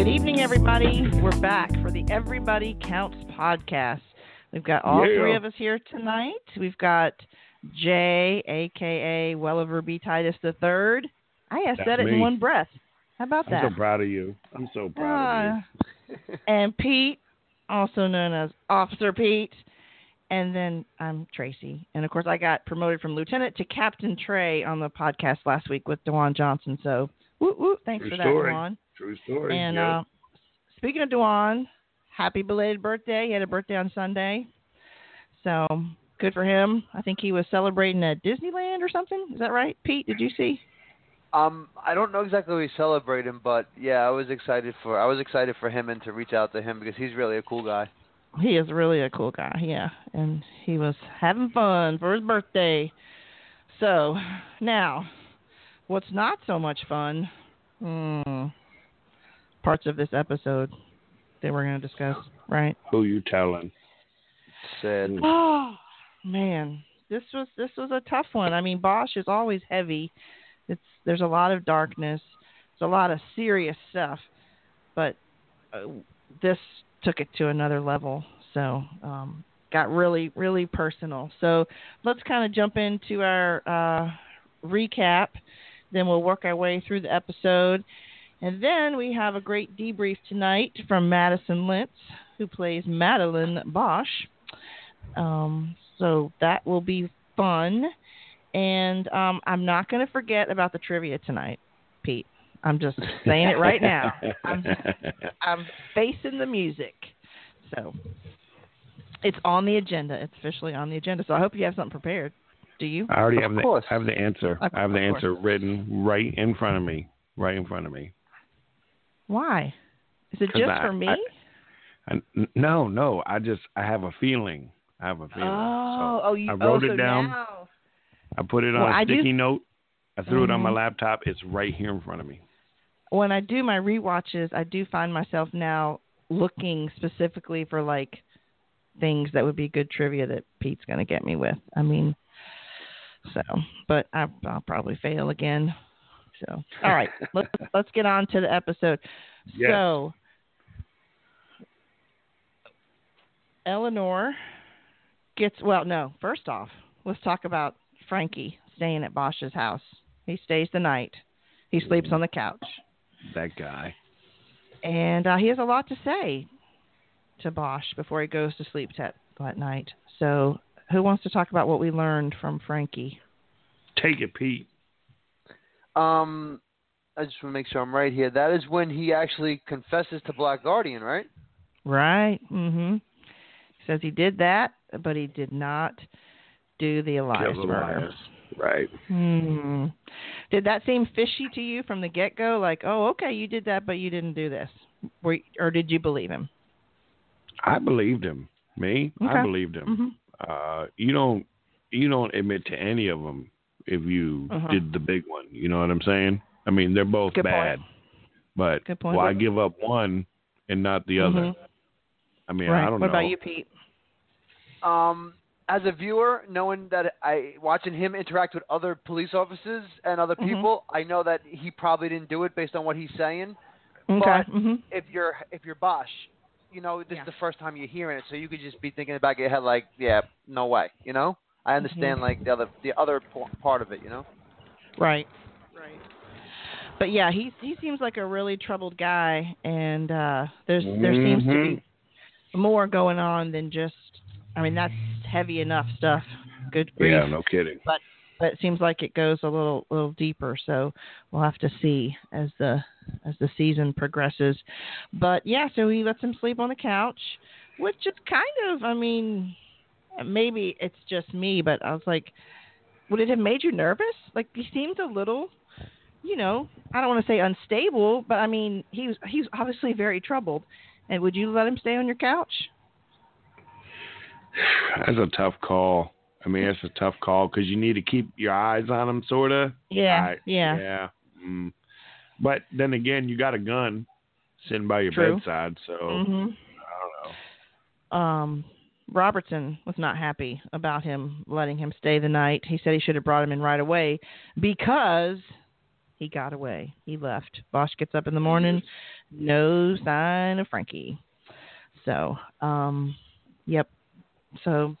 Good evening, everybody. We're back for the Everybody Counts podcast. We've got all Yeah. three of us here tonight. We've got Jay, aka Welliver B. Titus the Third. I have That's said it in one breath. How about that? I'm so proud of you. I'm so proud of you. Uh, and Pete, also known as Officer Pete. And then I'm Tracy. And of course, I got promoted from lieutenant to Captain Trey on the podcast last week with Dewan Johnson. So, woo woo, thanks for that, story. Dewan. True story. And yeah. uh, speaking of Dewan, happy belated birthday. He had a birthday on Sunday. So good for him. I think he was celebrating at Disneyland or something. Is that right, Pete? Did you see? Um, I don't know exactly what he's celebrating, but yeah, I was excited for I was excited for him and to reach out to him because he's really a cool guy. He is really a cool guy, yeah. And he was having fun for his birthday. So now, what's not so much fun? Hmm, parts of this episode that we're going to discuss, right? Who you telling? Sad. Oh man, this was this was a tough one. I mean, Bosch is always heavy. It's there's a lot of darkness. There's a lot of serious stuff, but uh, this took it to another level. So um, got really really personal. So let's kind of jump into our uh, recap. Then we'll work our way through the episode. And then we have a great debrief tonight from Madison Lintz, who plays Madeline Bosch. Um, so that will be fun. And um, I'm not going to forget about the trivia tonight, Pete. I'm just saying it right now. I'm, I'm facing the music. So it's on the agenda. It's officially on the agenda. So I hope you have something prepared. Do you? I already Of have the course. I have the answer. Of I have the course. answer written right in front of me. Right in front of me. Why? Is it just I- for me? I- I, no, no. I just I have a feeling. I have a feeling. oh, so oh, you I wrote oh, it so down. Now, I put it on Well, a I do- sticky note. I threw it on my Mhm. laptop. It's right here in front of me. when I do my rewatches, I do find myself now looking specifically for like things that would be good trivia that Pete's going to get me with. I mean, so, but I, I'll probably fail again. So, all right, let's let's get on to the episode. Yes. So, Eleanor gets well. No, first off, let's talk about Frankie staying at Bosch's house. He stays the night. He sleeps on the couch That guy. and uh, he has a lot to say to Bosch before he goes to sleep that that night. So, who wants to talk about what we learned from Frankie? Take it, Pete. Um, I just want to make sure I'm right here. That is when he actually confesses to Black Guardian, right? Right. Mm-hmm. He says he did that, but he did not do the Elias Kill the murder. liars. Right. Hmm. Did that seem fishy to you from the get go? Like, oh, okay, you did that, but you didn't do this, Were, or did you believe him? I believed him. Me, I believed him. Mm-hmm. Uh, you don't you don't admit to any of them if you Uh-huh. did the big one. You know what I'm saying? I mean, they're both Good point. bad, but Good point. why give up one and not the other? Mhm. I mean, right. I don't what know. about you, Pete? Um, as a viewer, knowing that I watching him interact with other police officers and other Mhm. people, I know that he probably didn't do it based on what he's saying. Okay. But- hmm If you're if you're Bosch, you know this Yeah. is the first time you're hearing it, so you could just be thinking in the back of your head like, yeah, no way, you know. I understand Mhm. like the other the other part of it, you know. Right. Right. But yeah, he he seems like a really troubled guy, and uh, there's there seems to be more going on than just. I mean, that's heavy enough stuff. Good grief. Yeah, no kidding. But but it seems like it goes a little little deeper. So we'll have to see as the as the season progresses. But yeah, so he lets him sleep on the couch, which is kind of. I mean, maybe it's just me, but I was like, would it have made you nervous? Like he seemed a little, you know, I don't want to say unstable, but I mean he was he's obviously very troubled. And would you let him stay on your couch? That's a tough call. I mean, it's a tough call because you need to keep your eyes on him, sorta. Yeah, I- yeah, Yeah. Mm. But then again, you got a gun sitting by your True. bedside, so hmm I don't know. um, Robertson was not happy about him letting him stay the night. He said he should have brought him in right away because He got away. He left. Bosch gets up in the morning, no sign of Frankie. So, um, yep. So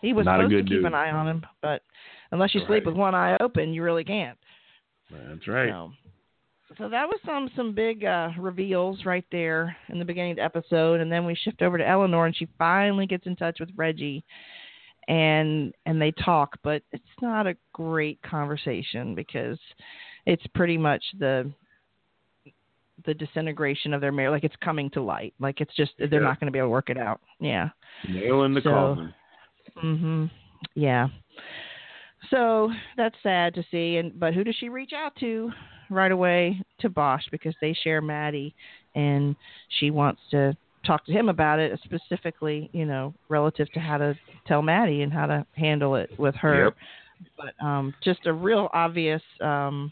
he was Not a supposed to keep dude. an eye on him, but unless you sleep with one eye open, you really can't. That's right. So, so that was some some big uh, reveals right there in the beginning of the episode, and then we shift over to Eleanor, and she finally gets in touch with Reggie, and and they talk, but it's not a great conversation because it's pretty much the the disintegration of their marriage, like it's coming to light, like it's just they're Yeah. not going to be able to work it out. Yeah. Nail in the So- coffin. Mhm. Yeah. So that's sad to see. And but who does she reach out to right away? To Bosch because they share Maddie, and she wants to talk to him about it specifically. You know, relative to how to tell Maddie and how to handle it with her. Yep. But um, just a real obvious um,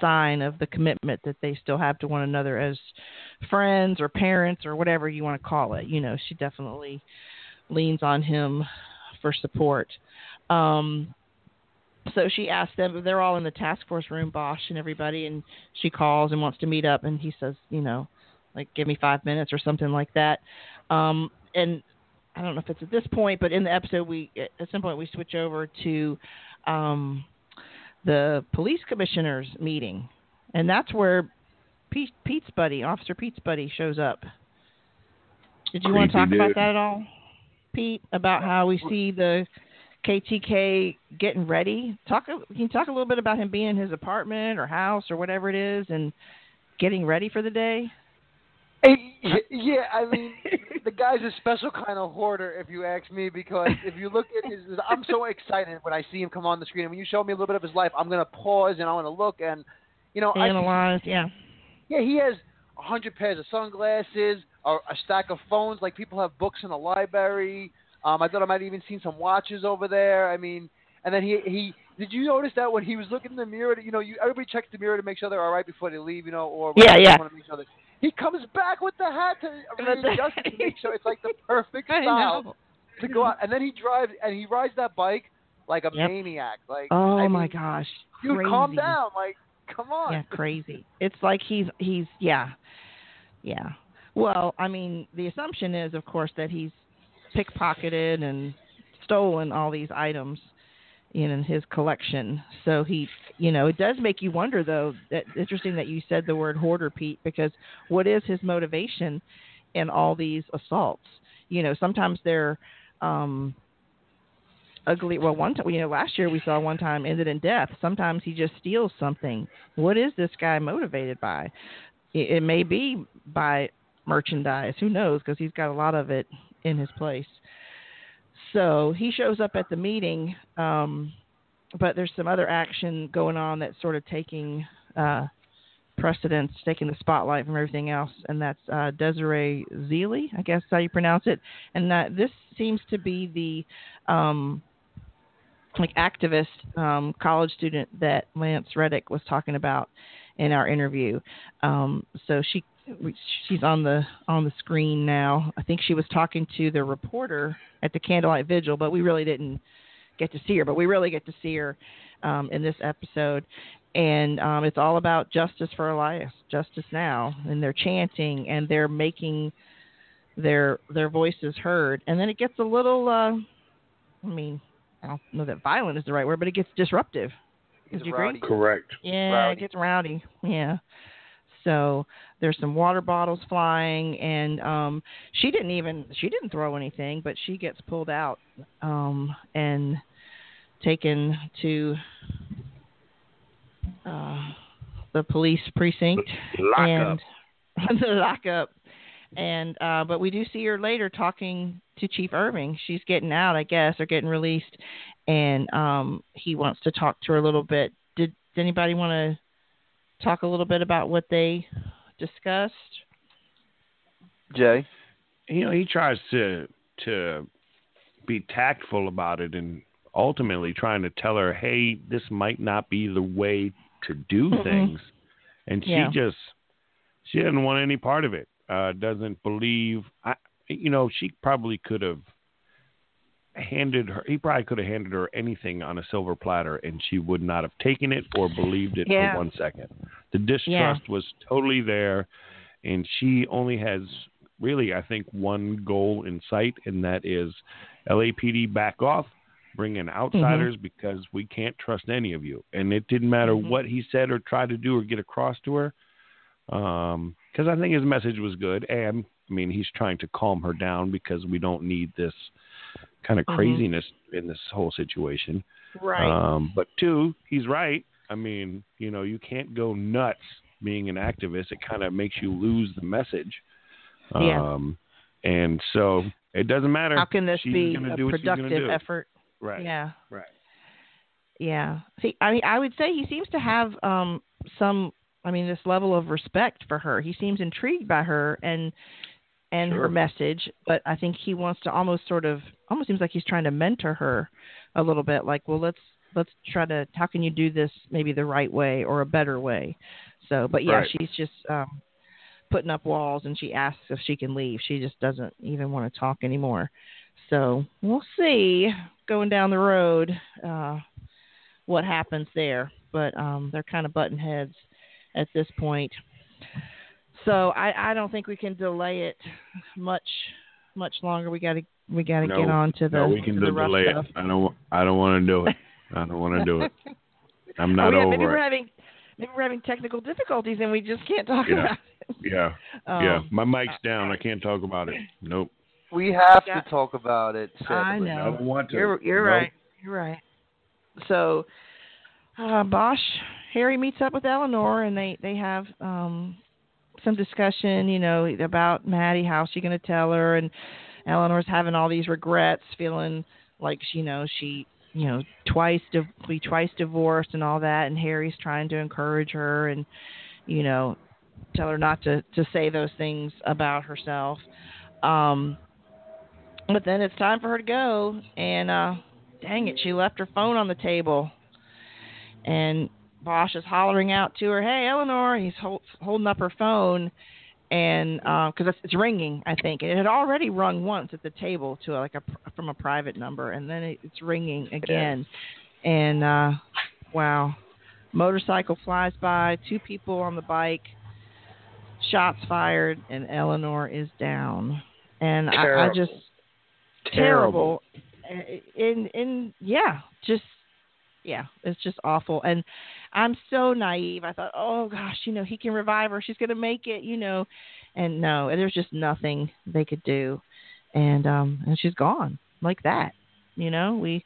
sign of the commitment that they still have to one another as friends or parents or whatever you want to call it. You know, she definitely leans on him for support. Um, so she asked them, they're all in the task force room, Bosch and everybody, and she calls and wants to meet up, and he says, you know, like, give me five minutes or something like that. Um, and I don't know if it's at this point, but in the episode, we at some point we switch over to um, the police commissioners meeting, and that's where Pete, Pete's buddy, Officer Pete's buddy, shows up. Did you want to Creepy talk about that at all, Pete? About how we see the KTK getting ready? Talk. Can you talk a little bit about him being in his apartment or house or whatever it is, and getting ready for the day? Yeah, I mean, the guy's a special kind of hoarder, if you ask me, because if you look at his, I'm so excited when I see him come on the screen. And when you show me a little bit of his life, I'm gonna pause and I want to look, and you know, I, Analyze. Yeah. yeah, he has a hundred pairs of sunglasses, a, a stack of phones, like people have books in the library. Um, I thought I might have even seen some watches over there. I mean, and then he he. Did you notice that when he was looking in the mirror? You know, you everybody checks the mirror to make sure they're all right before they leave. You know, or Yeah, yeah. Want to make sure that he comes back with the hat to readjust it to make sure it's like the perfect style to go out. And then he drives and he rides that bike like a Yep. maniac. Like, Oh I my gosh. dude, crazy. calm down. Like, come on. Yeah, crazy. It's like he's he's yeah, yeah. Well, I mean, the assumption is, of course, that he's pickpocketed and stolen all these items in his collection. So he, you know, it does make you wonder, though. That interesting that you said the word hoarder, Pete, because what is his motivation in all these assaults? You know, sometimes they're um ugly well one time you know last year we saw one time ended in death sometimes he just steals something what is this guy motivated by it, it may be by merchandise who knows because he's got a lot of it in his place so he shows up at the meeting um but there's some other action going on that's sort of taking uh precedence taking the spotlight from everything else and that's uh desiree zeely i guess how you pronounce it and that this seems to be the um like activist um, college student that Lance Reddick was talking about in our interview. Um, so she she's on the on the screen now. I think she was talking to the reporter at the candlelight vigil, but we really didn't get to see her. But we really get to see her um, in this episode, and um, it's all about justice for Elias, justice now, and they're chanting and they're making their their voices heard. And then it gets a little. Uh, I mean, I don't know that violent is the right word, but it gets disruptive. Would you agree? Correct. Yeah, Rowdy. it gets rowdy. Yeah. So there's some water bottles flying, and um, she didn't even she didn't throw anything, but she gets pulled out um, and taken to uh, the police precinct Lock and up. the lockup. And uh, but we do see her later talking to Chief Irving. She's getting out, I guess, or getting released, and um, he wants to talk to her a little bit. Did, did anybody want to talk a little bit about what they discussed? Jay. You know, he tries to to be tactful about it and ultimately trying to tell her, "Hey, this might not be the way to do Mm-mm. things," and she Yeah. just she doesn't want any part of it. Uh, doesn't believe. I, you know, she probably could have handed her. He probably could have handed her anything on a silver platter, and she would not have taken it or believed it Yeah. for one second. The distrust Yeah. was totally there, and she only has really, I think, one goal in sight, and that is LAPD back off, bring in outsiders because we can't trust any of you. And it didn't matter Mhm. what he said or tried to do or get across to her, because I think his message was good. And I mean, he's trying to calm her down because we don't need this kind of Mhm. craziness in this whole situation. Right. Um, but two, he's right. I mean, you know, you can't go nuts being an activist. It kind of makes you lose the message. Yeah. Um, and so it doesn't matter. How can this She's be a do what she's gonna productive effort? Right. Yeah. Right. Yeah. See, I mean, I would say he seems to have um some. I mean, this level of respect for her. He seems intrigued by her and and her message, but I think he wants to almost sort of almost seems like he's trying to mentor her a little bit. Like, well, let's let's try to. How can you do this maybe the right way or a better way? So, but yeah, Right. she's just um putting up walls, and she asks if she can leave. She just doesn't even want to talk anymore. So we'll see going down the road uh, what happens there. But um, they're kind of button heads at this point. So I, I don't think we can delay it much much longer. We got to we got to No, get on to the no, we can to the rough delay stuff. it. I don't. I don't want to do it. I don't want to do it. I'm Oh, not yeah, maybe over we're it. having maybe we're having technical difficulties and we just can't talk Yeah. about it. Yeah. Um, yeah. My mic's down. I can't talk about it. Nope. We have Yeah. to talk about it. I know. I don't want to. You're you're Nope. right. You're right. So, uh, Bosch, Harry meets up with Eleanor, and they they have um some discussion, you know, about Maddie. How's she going to tell her? And Eleanor's having all these regrets, feeling like she, you know, she, you know, twice div- be twice divorced and all that. And Harry's trying to encourage her and, you know, tell her not to to say those things about herself. Um, but then it's time for her to go, and uh, dang it, she left her phone on the table. And Bosch is hollering out to her, "Hey, Eleanor!" He's hold, holding up her phone, and because it's, it's ringing, I think it had already rung once at the table to like a from a private number, and then it, it's ringing again. And uh, wow, motorcycle flies by, two people on the bike, shots fired, and Eleanor is down. And I, I just Terrible. terrible. In in yeah, just yeah, it's just awful. And I'm so naive. I thought, oh gosh, you know, he can revive her. She's gonna make it, you know. And no, there's just nothing they could do. And um and she's gone like that. You know, we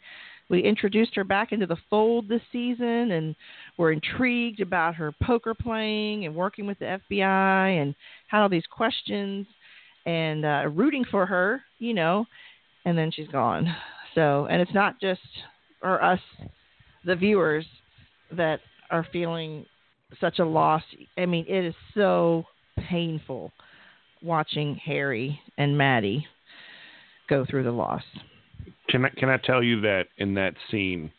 we introduced her back into the fold this season and we're intrigued about her poker playing and working with the FBI and had all these questions and uh rooting for her, you know, and then she's gone. So, and it's not just or us the viewers that are feeling such a loss. I mean, it is so painful watching Harry and Maddie go through the loss. Can I can I tell you that in that scene,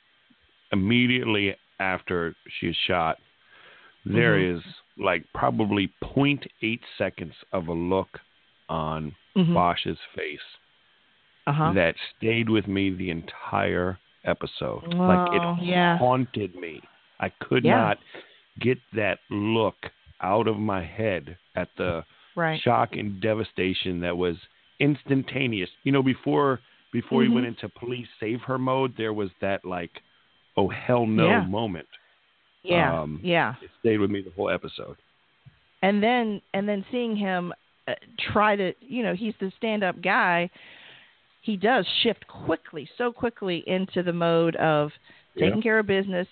immediately after she's shot, there Mhm. is like probably 0.8 seconds of a look on Mhm. Bosch's face Uh-huh. that stayed with me the entire episode. like Oh, it yeah. haunted me. I could Yeah. not get that look out of my head at the Right. shock and devastation that was instantaneous. You know, before before Mhm. he went into police save her mode, there was that like, oh hell no Yeah. moment. Yeah. um, yeah. It stayed with me the whole episode. and then and then seeing him uh, try to you know he's the stand up guy he does shift quickly so quickly into the mode of taking Yeah. care of business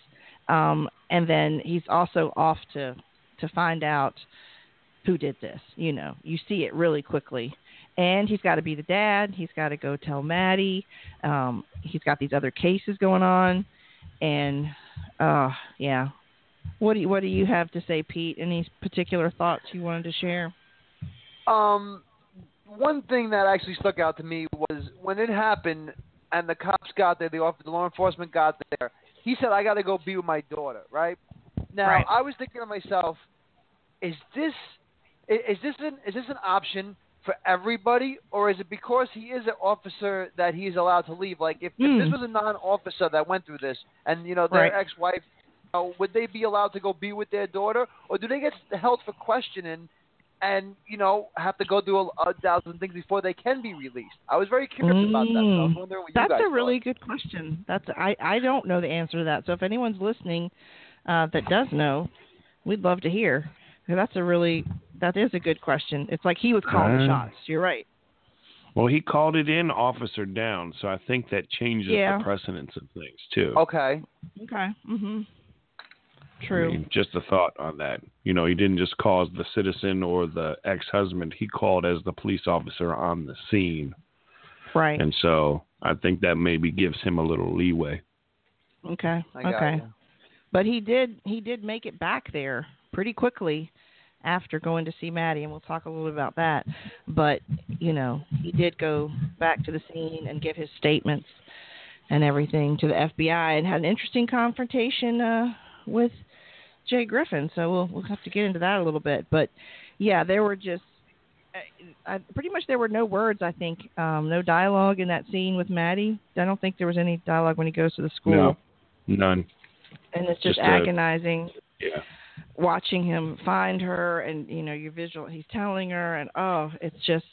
um and then he's also off to to find out who did this you know you see it really quickly and he's got to be the dad he's got to go tell maddie um he's got these other cases going on and uh yeah what do you, what do you have to say, Pete? Any particular thoughts you wanted to share? Um, one thing that actually stuck out to me was when it happened and the cops got there, the law enforcement got there. He said, "I got to go be with my daughter." Right now, Right. I was thinking to myself, "Is this is, is this an is this an option for everybody, or is it because he is an officer that he's allowed to leave? Like, if, Mm. if this was a non-officer that went through this, and you know their Right. ex-wife, you know, would they be allowed to go be with their daughter, or do they get held for questioning, and you know have to go through a, a thousand things before they can be released? I was very curious about that. So I was Mm. wondering what you That's guys a really thought. good question. That's I I don't know the answer to that. So if anyone's listening uh, that does know, we'd love to hear. 'Cause That's a really that is a good question. It's like he was calling the Uh, shots. You're right. Well, he called it in officer down, so I think that changes Yeah. the precedence of things too. Okay. Okay. Mhm. I True. mean, just a thought on that. You know, he didn't just call as the citizen or the ex-husband. He called as the police officer on the scene, right. and so I think that maybe gives him a little leeway. okay. I okay. ya. But he did he did make it back there pretty quickly after going to see Maddie, and we'll talk a little bit about that. But you know, he did go back to the scene and give his statements and everything to the FBI, and had an interesting confrontation uh, with Jay Griffin. So we'll we'll have to get into that a little bit. But yeah, there were just. I, I, pretty much there were no words. I think um, no dialogue in that scene with Maddie. I don't think there was any dialogue when he goes to the school No, none. and it's just, Just a- agonizing Yeah. watching him find her and you know your visual he's telling her and oh it's just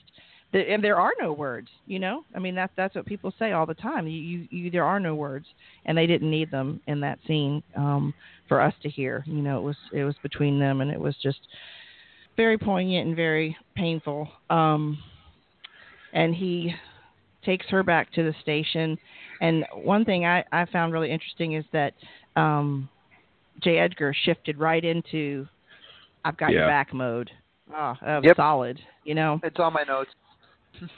the, and there are no words you know i mean that's that's what people say all the time you, you you there are no words and they didn't need them in that scene um for us to hear you know it was it was between them and it was just very poignant and very painful um and he takes her back to the station and one thing i i found really interesting is that um J. Edgar shifted right into I've got your back mode. Oh, that was Yep. solid. You know, It's on my notes.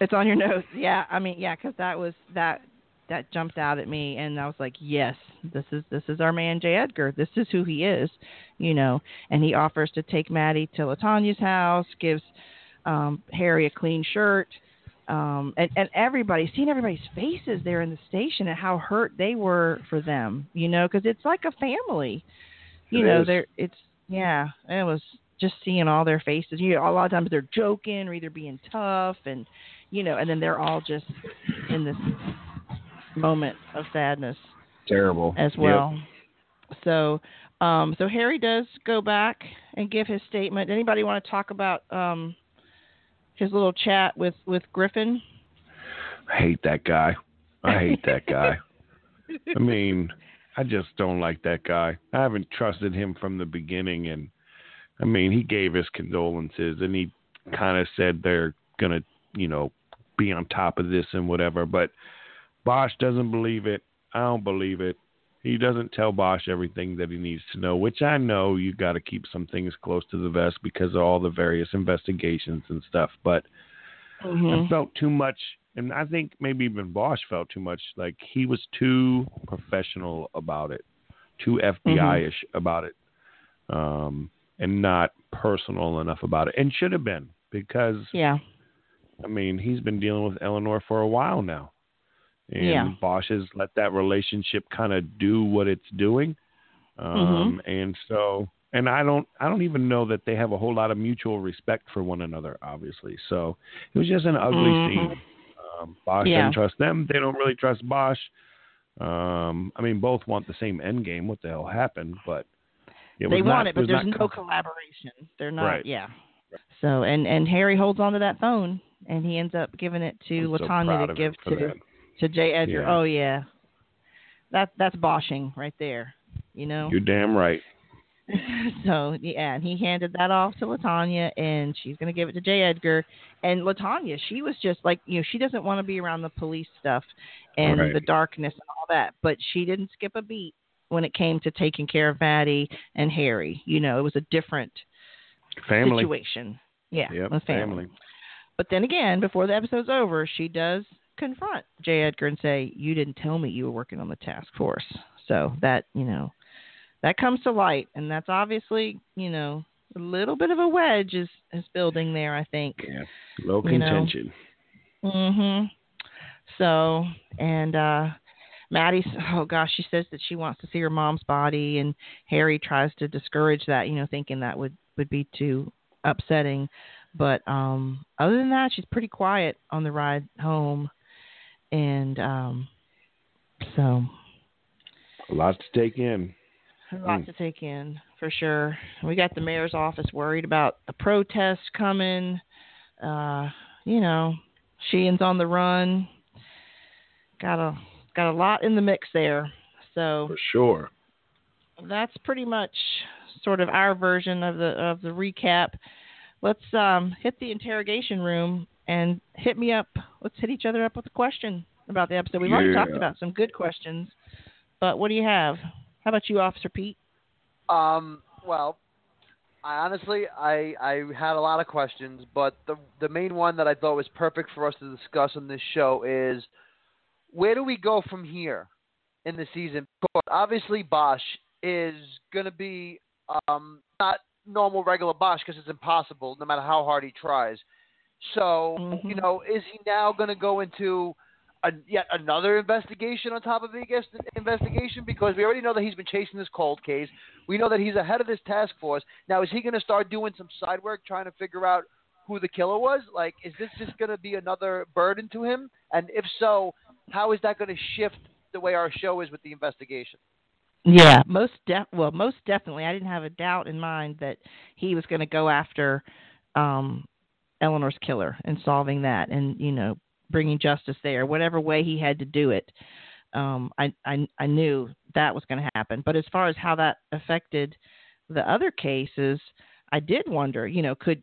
It's on your nose. Yeah, I mean, yeah, because that was that that jumped out at me, and I was like, yes, this is this is our man J. Edgar. This is who he is. You know, and he offers to take Maddie to Latanya's house, gives um, Harry a clean shirt. Um, and, and everybody, seeing everybody's faces there in the station and how hurt they were for them, you know, because it's like a family you It know is. they're it's yeah it was just seeing all their faces you know a lot of times they're joking or either being tough and you know and then they're all just in this moment of sadness Terrible. as well so um so harry does go back and give his statement anybody want to talk about um his little chat with with griffin I hate that guy. I hate that guy. I mean, I just don't like that guy. I haven't trusted him from the beginning, and I mean, he gave his condolences, and he kind of said they're gonna, you know, be on top of this and whatever. But Bosch doesn't believe it. I don't believe it. He doesn't tell Bosch everything that he needs to know, which I know you got to keep some things close to the vest because of all the various investigations and stuff. But Mhm. I felt too much, and I think maybe even Bosch felt too much. Like he was too professional about it, too FBI ish about it, um, and not personal enough about it, and should have been because yeah I mean he's been dealing with Eleanor for a while now, and Yeah. Bosch has let that relationship kind of do what it's doing, um, and so. And I don't, I don't even know that they have a whole lot of mutual respect for one another. Obviously, so it was just an ugly Mhm. scene. Um, Bosch Yeah. doesn't trust them. They don't really trust Bosch. Um, I mean, both want the same end game. What the hell happened? But it they want not, it, but there's no com- collaboration. They're not. Right. Yeah. So and and Harry holds onto that phone, and he ends up giving it to I'm Latanya proud to give to that. to J. Edgar. Yeah. Oh yeah, that that's boshing right there. You know. You're damn right. so yeah, and he handed that off to Latanya, and she's gonna give it to J. Edgar. And Latanya, she was just like you know, she doesn't want to be around the police stuff and Right. the darkness and all that, but she didn't skip a beat when it came to taking care of Maddie and Harry. You know, it was a different Family. situation. Yeah, Yep. with family. But then again, before the episode's over, she does confront J. Edgar and say, "You didn't tell me you were working on the task force." So that you know, that comes to light, and that's obviously you know a little bit of a wedge is is building there. I think. Yeah. Low You know. contention. Mhm. So and uh Maddie, oh gosh, she says that she wants to see her mom's body, and Harry tries to discourage that, you know, thinking that would would be too upsetting. But um, other than that, she's pretty quiet on the ride home, and um, so A lot to take in. a lot to take in for sure. We got the mayor's office worried about the protests coming. Uh, you know, Sheehan's on the run. Got a got a lot in the mix there. So For sure. that's pretty much sort of our version of the of the recap. Let's um, hit the interrogation room and hit me up. Let's hit each other up with a question about the episode. We've already talked about some good questions, but what do you have? How about you, Officer Pete? Um, well, I honestly, I I had a lot of questions, but the the main one that I thought was perfect for us to discuss on this show is where do we go from here in the season? Because obviously Bosch is going to be um, not normal regular Bosch because it's impossible no matter how hard he tries. So you Mhm. know, is he now going to go into a, yet another investigation on top of the investigation because we already know that he's been chasing this cold case. We know that he's ahead of this task force. Now, is he going to start doing some side work trying to figure out who the killer was? Like, is this just going to be another burden to him? And if so, how is that going to shift the way our show is with the investigation? Yeah, most def- well, most definitely. I didn't have a doubt in mind that he was going to go after um, Eleanor's killer and solving that, and you know, bringing justice there, whatever way he had to do it. Um, I, I I knew that was going to happen. But as far as how that affected the other cases, I did wonder. You know, could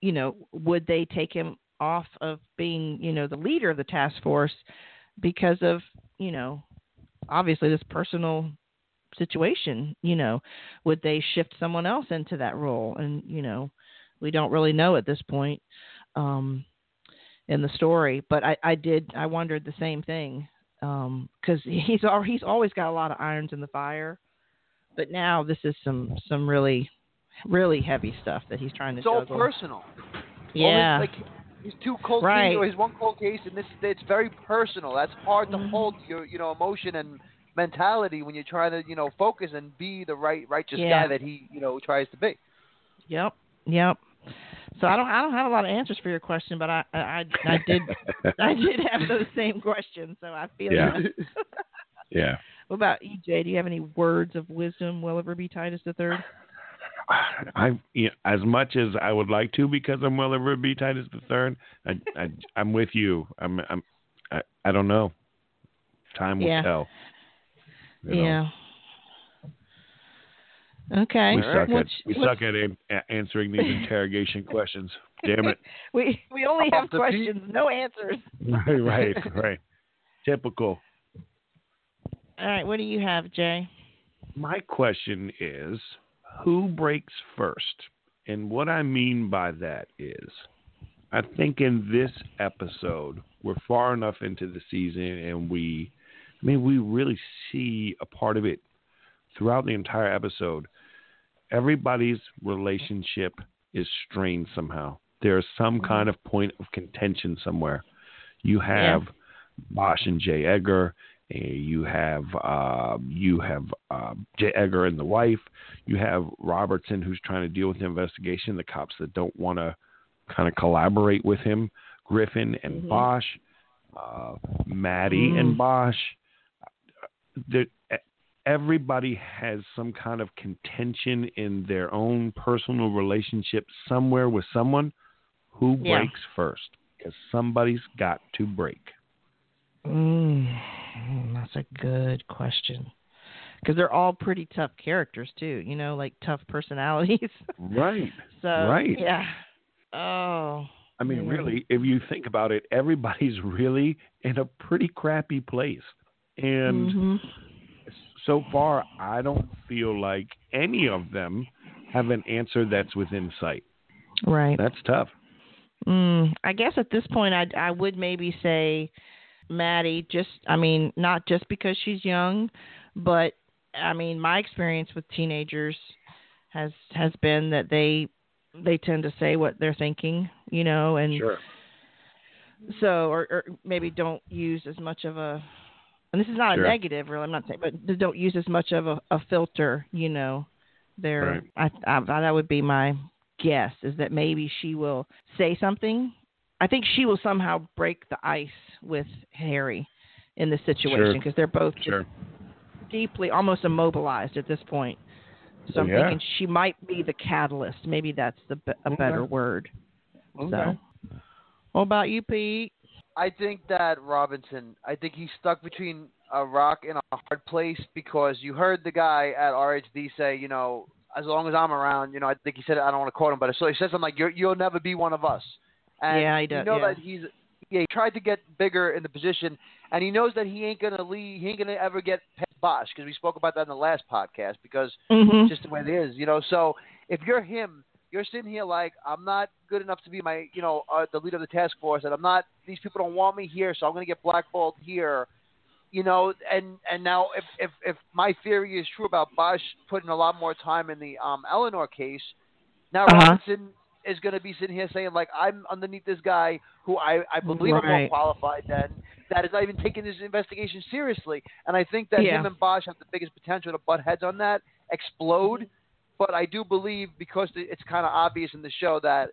you know would they take him off of being you know the leader of the task force because of you know obviously this personal situation you know would they shift someone else into that role? And you know we don't really know at this point um in the story but i i did i wondered the same thing um because he's he's always got a lot of irons in the fire but now this is some some really really heavy stuff that he's trying to It's all juggle. personal. All his- yeah. like his two cold Right. cases or his one cold case, and this it's very personal. That's hard to Mhm. hold your you know emotion and mentality when you're trying to you know focus and be the right righteous Yeah. guy that he you know tries to be. Yep, yep. So I don't I don't have a lot of answers for your question, but I I, I I did I did have those same questions, so I feel Yeah. you. Yeah. What about EJ? Do you have any words of wisdom? Welliver B. Titus the third? I, you know, as much as I would like to, because I'm Welliver B. Titus the third. I, I, I'm with you. I'm, I'm, I, I don't know. Time will Yeah. tell. You know, Yeah. Okay. We All right. suck Well, at we let's- suck at an, at answering these interrogation questions. Damn it! We we only have Off the questions, no answers. right, right, right. Typical. All right. What do you have, Jay? My question is, who breaks first? And what I mean by that is, I think in this episode, we're far enough into the season and we, I mean, we really see a part of it throughout the entire episode. Everybody's relationship is strained somehow. There's some mm-hmm. kind of point of contention somewhere. You have Bosch and J. Edgar. You have uh, you have uh, J. Edgar and the wife. You have Robertson who's trying to deal with the investigation. The cops that don't want to kind of collaborate with him. Griffin and Mhm. Bosch. Uh, Maddie Mm. and Bosch. There, everybody has some kind of contention in their own personal relationship somewhere with someone. Who Yeah. breaks first? Because somebody's got to break. Mm, that's a good question. Because they're all pretty tough characters too. You know, like tough personalities. Right. so Right. yeah. Oh. I mean, really, if you think about it, everybody's really in a pretty crappy place. And Mhm. so far, I don't feel like any of them have an answer that's within sight. Right. That's tough. Mm, I guess at this point, I I would maybe say Maddie. Just, I mean, not just because she's young, but I mean, my experience with teenagers has has been that they they tend to say what they're thinking, you know, and Sure. so or, or maybe don't use as much of a and this is not Sure. a negative really i'm not saying but don't use as much of a, a filter you know they're I, I that would be my guess is that maybe she will say something. I think she will somehow break the ice with Harry in this situation because they're both Sure. deeply, almost immobilized at this point. So I'm Yeah. thinking she might be the catalyst. Maybe that's the be- a Okay. better word. Okay. So, what about you, Pete? I think that Robinson. I think he's stuck between a rock and a hard place because you heard the guy at RHD say, you know, as long as I'm around, you know, I think he said I don't want to quote him, but so he said something like, You're, "You'll never be one of us." And Yeah, he You does, know yeah. that he's yeah, he tried to get bigger in the position, and he knows that he ain't gonna leave. He ain't gonna ever get past Bosch because we spoke about that in the last podcast because Mm-hmm. just the way it is, you know. So if you're him, you're sitting here like I'm not good enough to be my, you know, uh, the leader of the task force, and I'm not. These people don't want me here, so I'm going to get blackballed here, you know. And and now if if if my theory is true about Bosch putting a lot more time in the um Eleanor case, now Uh-huh. Robinson is going to be sitting here saying like I'm underneath this guy who I I believe are more Right. qualified than that is not even taking this investigation seriously. And I think that Yeah. him and Bosch have the biggest potential to butt heads on that, explode. But I do believe because it's kind of obvious in the show that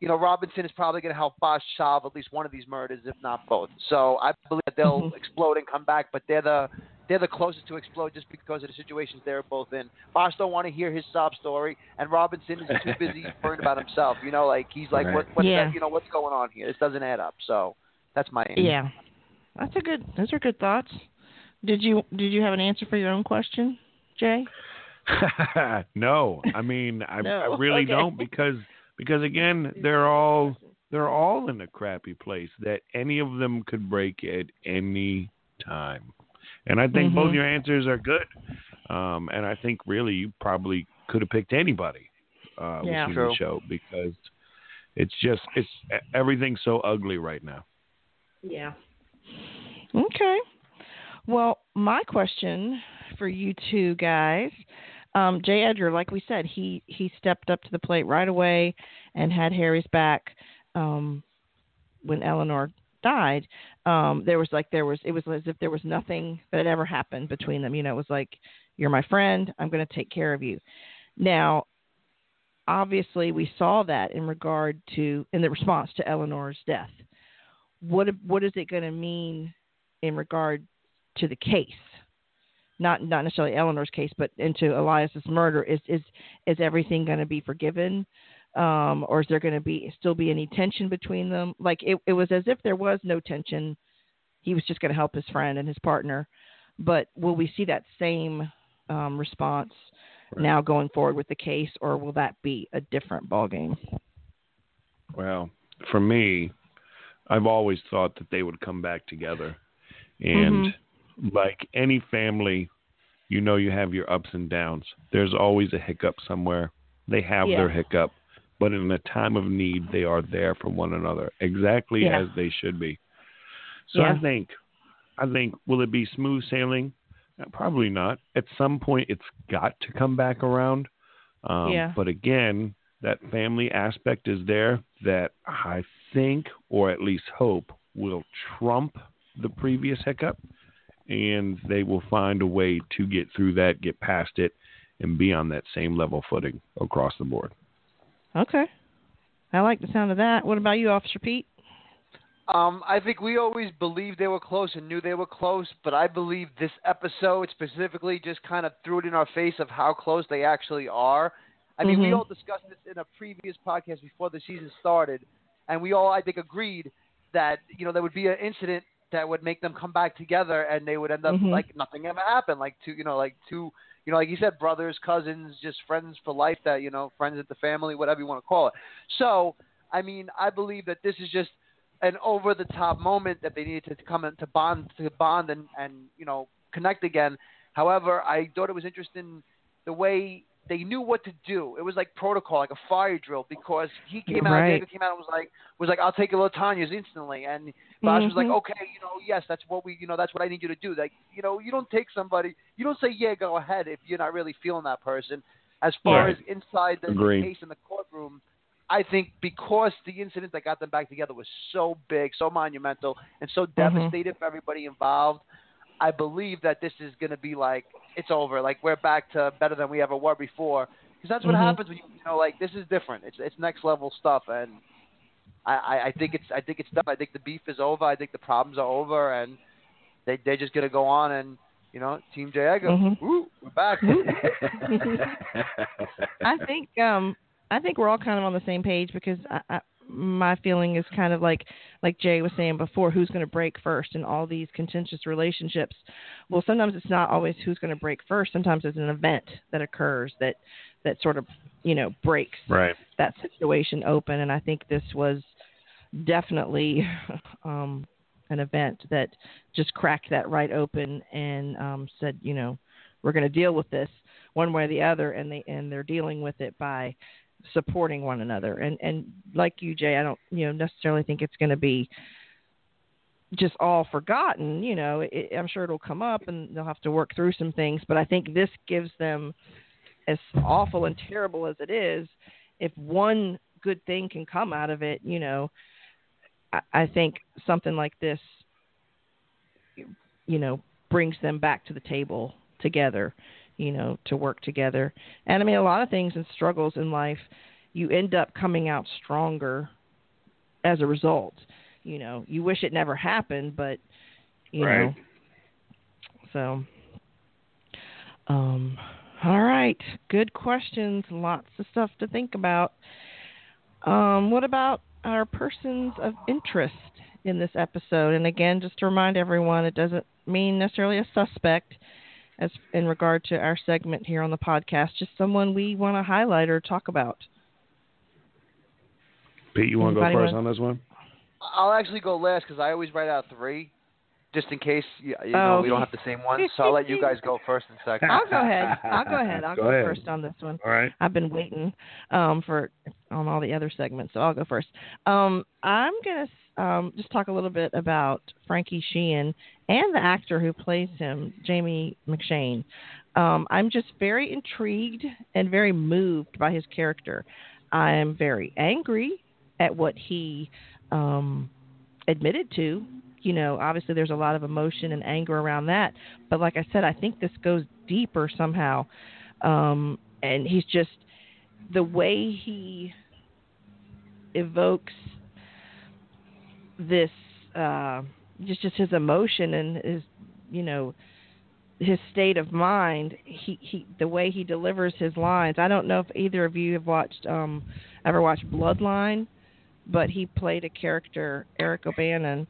you know Robinson is probably going to help Bosch solve at least one of these murders, if not both. So I believe that they'll Mhm. explode and come back, but they're the they're the closest to explode just because of the situations they're both in. Bosch don't want to hear his sob story, and Robinson is too busy worrying about himself. You know, like he's like, Right. what, what's Yeah. that, you know, what's going on here? This doesn't add up. So that's my aim. Yeah, that's a good. Those are good thoughts. Did you did you have an answer for your own question, Jay? no, I mean I, No, I really okay. don't because because again they're all they're all in a crappy place that any of them could break at any time, and I think both Mhm. your answers are good, um, and I think really you probably could have picked anybody uh, Yeah. within True. the show because it's just it's everything's so ugly right now. Yeah. Okay. Well, my question for you two guys, um, J. Edgar, like we said, he he stepped up to the plate right away and had Harry's back um, when Eleanor died. Um, there was like there was it was as if there was nothing that had ever happened between them. You know, it was like you're my friend. I'm going to take care of you. Now, obviously, we saw that in regard to in the response to Eleanor's death what what is it going to mean in regard to the case? Not not necessarily Eleanor's case, but into Elias's murder. Is is is everything going to be forgiven, um, or is there going to be still be any tension between them? Like it, it was as if there was no tension. He was just going to help his friend and his partner. But will we see that same um, response Right. now going forward with the case, or will that be a different ballgame? Well, for me, I've always thought that they would come back together. And like any family, you know you have your ups and downs. There's always a hiccup somewhere. They have Yeah. their hiccup, but in a time of need, they are there for one another, exactly Yeah. as they should be. So Yeah. I think, I think, will it be smooth sailing? Uh, Probably not. At some point, it's got to come back around. Um, Yeah. But again, that family aspect is there that I think, or at least hope, will trump the previous hiccup, and they will find a way to get through that, get past it, and be on that same level footing across the board. Okay, I like the sound of that. What about you, Officer Pete? Um, I think we always believed they were close and knew they were close, but I believe this episode specifically just kind of threw it in our face of how close they actually are. I mean, we Mhm. all discussed this in a previous podcast before the season started, and we all, I think, agreed that you know there would be an incident that would make them come back together, and they would end up Mhm. like nothing ever happened, like two, you know, like two, you know, like you said, brothers, cousins, just friends for life. That you know, friends at the family, whatever you want to call it. So, I mean, I believe that this is just an over the top moment that they needed to come in to bond to bond and and you know connect again. However, I thought it was interesting the way they knew what to do. It was like protocol, like a fire drill, because he came out, Right. David came out and was like was like, I'll take your Latanya's instantly, and Bosch was like, Mhm. okay, you know, yes, that's what we, you know, that's what I need you to do. Like, you know, you don't take somebody, you don't say yeah, go ahead if you're not really feeling that person. As far Right. as inside the Agree. case in the courtroom, I think because the incident that got them back together was so big, so monumental, and so Mm-hmm. devastating for everybody involved, I believe that this is going to be like it's over. Like we're back to better than we ever were before. because that's what Mhm. happens when you, you know like this is different. It's it's next level stuff, and I, I I think it's I think it's done. I think the beef is over. I think the problems are over, and they they're just gonna go on and you know Team J Edgar, Mhm. woo, we're back. I think um I think we're all kind of on the same page because I, I, my feeling is kind of like like Jay was saying before, who's going to break first in all these contentious relationships? Well, sometimes it's not always who's going to break first. Sometimes it's an event that occurs that that sort of you know breaks right. that situation open, and I think this was definitely um, an event that just cracked that right open and um, said, you know, we're going to deal with this one way or the other, and they and they're dealing with it by supporting one another. And and like you, Jay, I don't you know necessarily think it's going to be just all forgotten. You know, it, I'm sure it'll come up and they'll have to work through some things. But I think this gives them, as awful and terrible as it is, if one good thing can come out of it, you know, I, I think something like this, you know, brings them back to the table together, you know, to work together. And I mean, a lot of things and struggles in life, you end up coming out stronger as a result. You know, you wish it never happened, but you Right. know. So, um, all right, good questions. Lots of stuff to think about. Um, what about our persons of interest in this episode? And again, just to remind everyone, it doesn't mean necessarily a suspect as in regard to our segment here on the podcast, just someone we want to highlight or talk about. Pete, you want to go first want- on this one? I'll actually go last because I always write out three, just in case you, you Oh, know we don't have the same one. So I'll let you guys go first and second. I'll go ahead. I'll go ahead. I'll Go go, ahead. first on this one. All right. I've been waiting um, for on all the other segments, so I'll go first. Um, I'm gonna um, just talk a little bit about Frankie Sheehan and the actor who plays him, Jamie McShane. Um, I'm just very intrigued and very moved by his character. I'm very angry at what he um, admitted to. You know, obviously there's a lot of emotion and anger around that, but like I said, I think this goes deeper somehow. Um, and he's just the way he evokes this uh just just his emotion and his you know his state of mind he he the way he delivers his lines. I don't know if either of you have watched um ever watched bloodline but he played a character eric o'bannon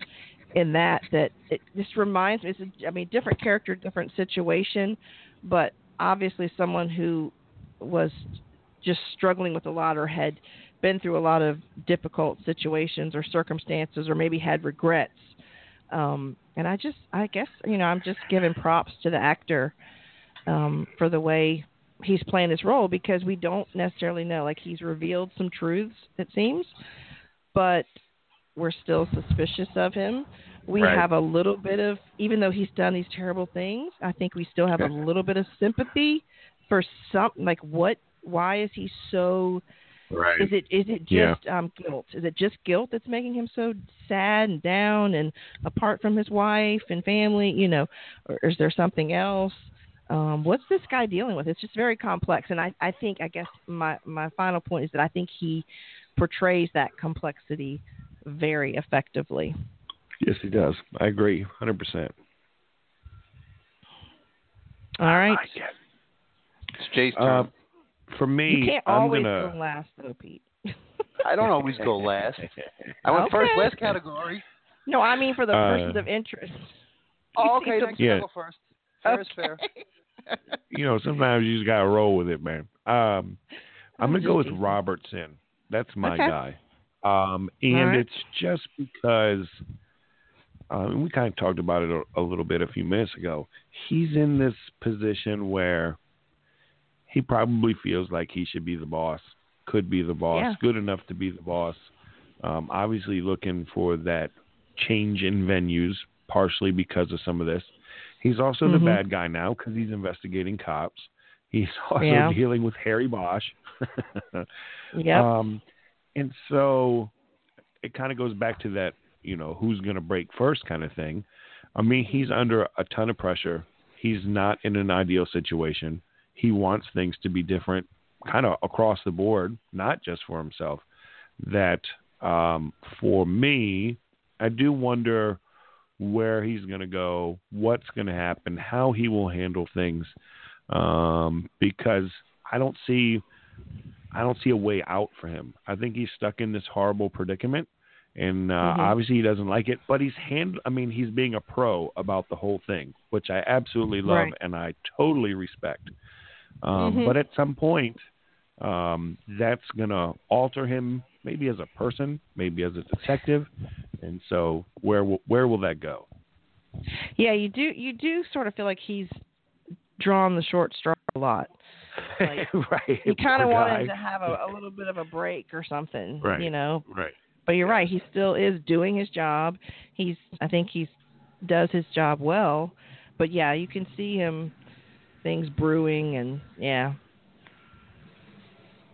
in that that it just reminds me it's a, i mean different character different situation but obviously someone who was just struggling with a lot or had been through a lot of difficult situations or circumstances or maybe had regrets. Um and i just i guess you know i'm just giving props to the actor um for the way he's playing this role because we don't necessarily know. Like he's revealed some truths it seems but we're still suspicious of him. We Right. have a little bit of even though he's done these terrible things i think we still have a little bit of sympathy for some like what why is he so Right. is it is it Yeah. just um guilt is it just guilt that's making him so sad and down and apart from his wife and family you know or is there something else um what's this guy dealing with it's just very complex and i i think i guess my my final point is that i think he portrays that complexity very effectively Yes, he does. I agree, hundred percent. all right It's Jay's turn. Uh, for me, you can't I'm always gonna. go last though pete I don't always go last. I went first last category. no i mean for the Uh, persons of interest Oh, okay. The- Next Yeah. yeah. go first. Fair is fair. you know, sometimes you just gotta roll with it, man. Um, I'm gonna go with Robertson. That's my Okay. guy. Um, and All right. it's just because um, we kind of talked about it a, a little bit a few minutes ago. He's in this position where he probably feels like he should be the boss, could be the boss, Yeah. good enough to be the boss. Um, obviously, looking for that change in venues, partially because of some of this. He's also the Mhm. bad guy now because he's investigating cops. He's also Yeah. dealing with Harry Bosch. yeah. Um, and so it kind of goes back to that, you know, who's going to break first kind of thing. I mean, he's under a ton of pressure. He's not in an ideal situation. He wants things to be different kind of across the board, not just for himself. That um, for me, I do wonder where he's going to go, what's going to happen, how he will handle things, um, because I don't see I don't see a way out for him. I think he's stuck in this horrible predicament, and uh, Mhm. obviously he doesn't like it. But he's hand. I mean, he's being a pro about the whole thing, which I absolutely love Right. and I totally respect. Um, Mhm. But at some point, um, that's gonna alter him, maybe as a person, maybe as a detective, and so where will, where will that go? Yeah, you do you do sort of feel like he's drawn the short straw a lot. Like, right. You kind of Poor want guy. him to have a, a little bit of a break or something, Right. you know. Right. But you're right, he still is doing his job. He's I think he's does his job well. But yeah, you can see him things brewing and yeah.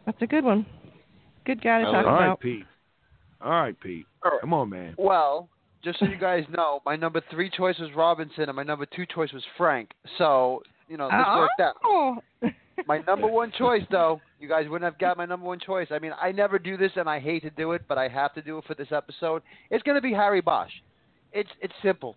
That's a good one. Good guy to I talk like- All right, about. Pete. All right, Pete. All right. Come on, man. Well, just so you guys know, my number three choice was Robinson, and my number two choice was Frank. So you know, this worked out. Oh. My number one choice, though, you guys wouldn't have got my number one choice. I mean, I never do this, and I hate to do it, but I have to do it for this episode. It's going to be Harry Bosch. It's it's simple.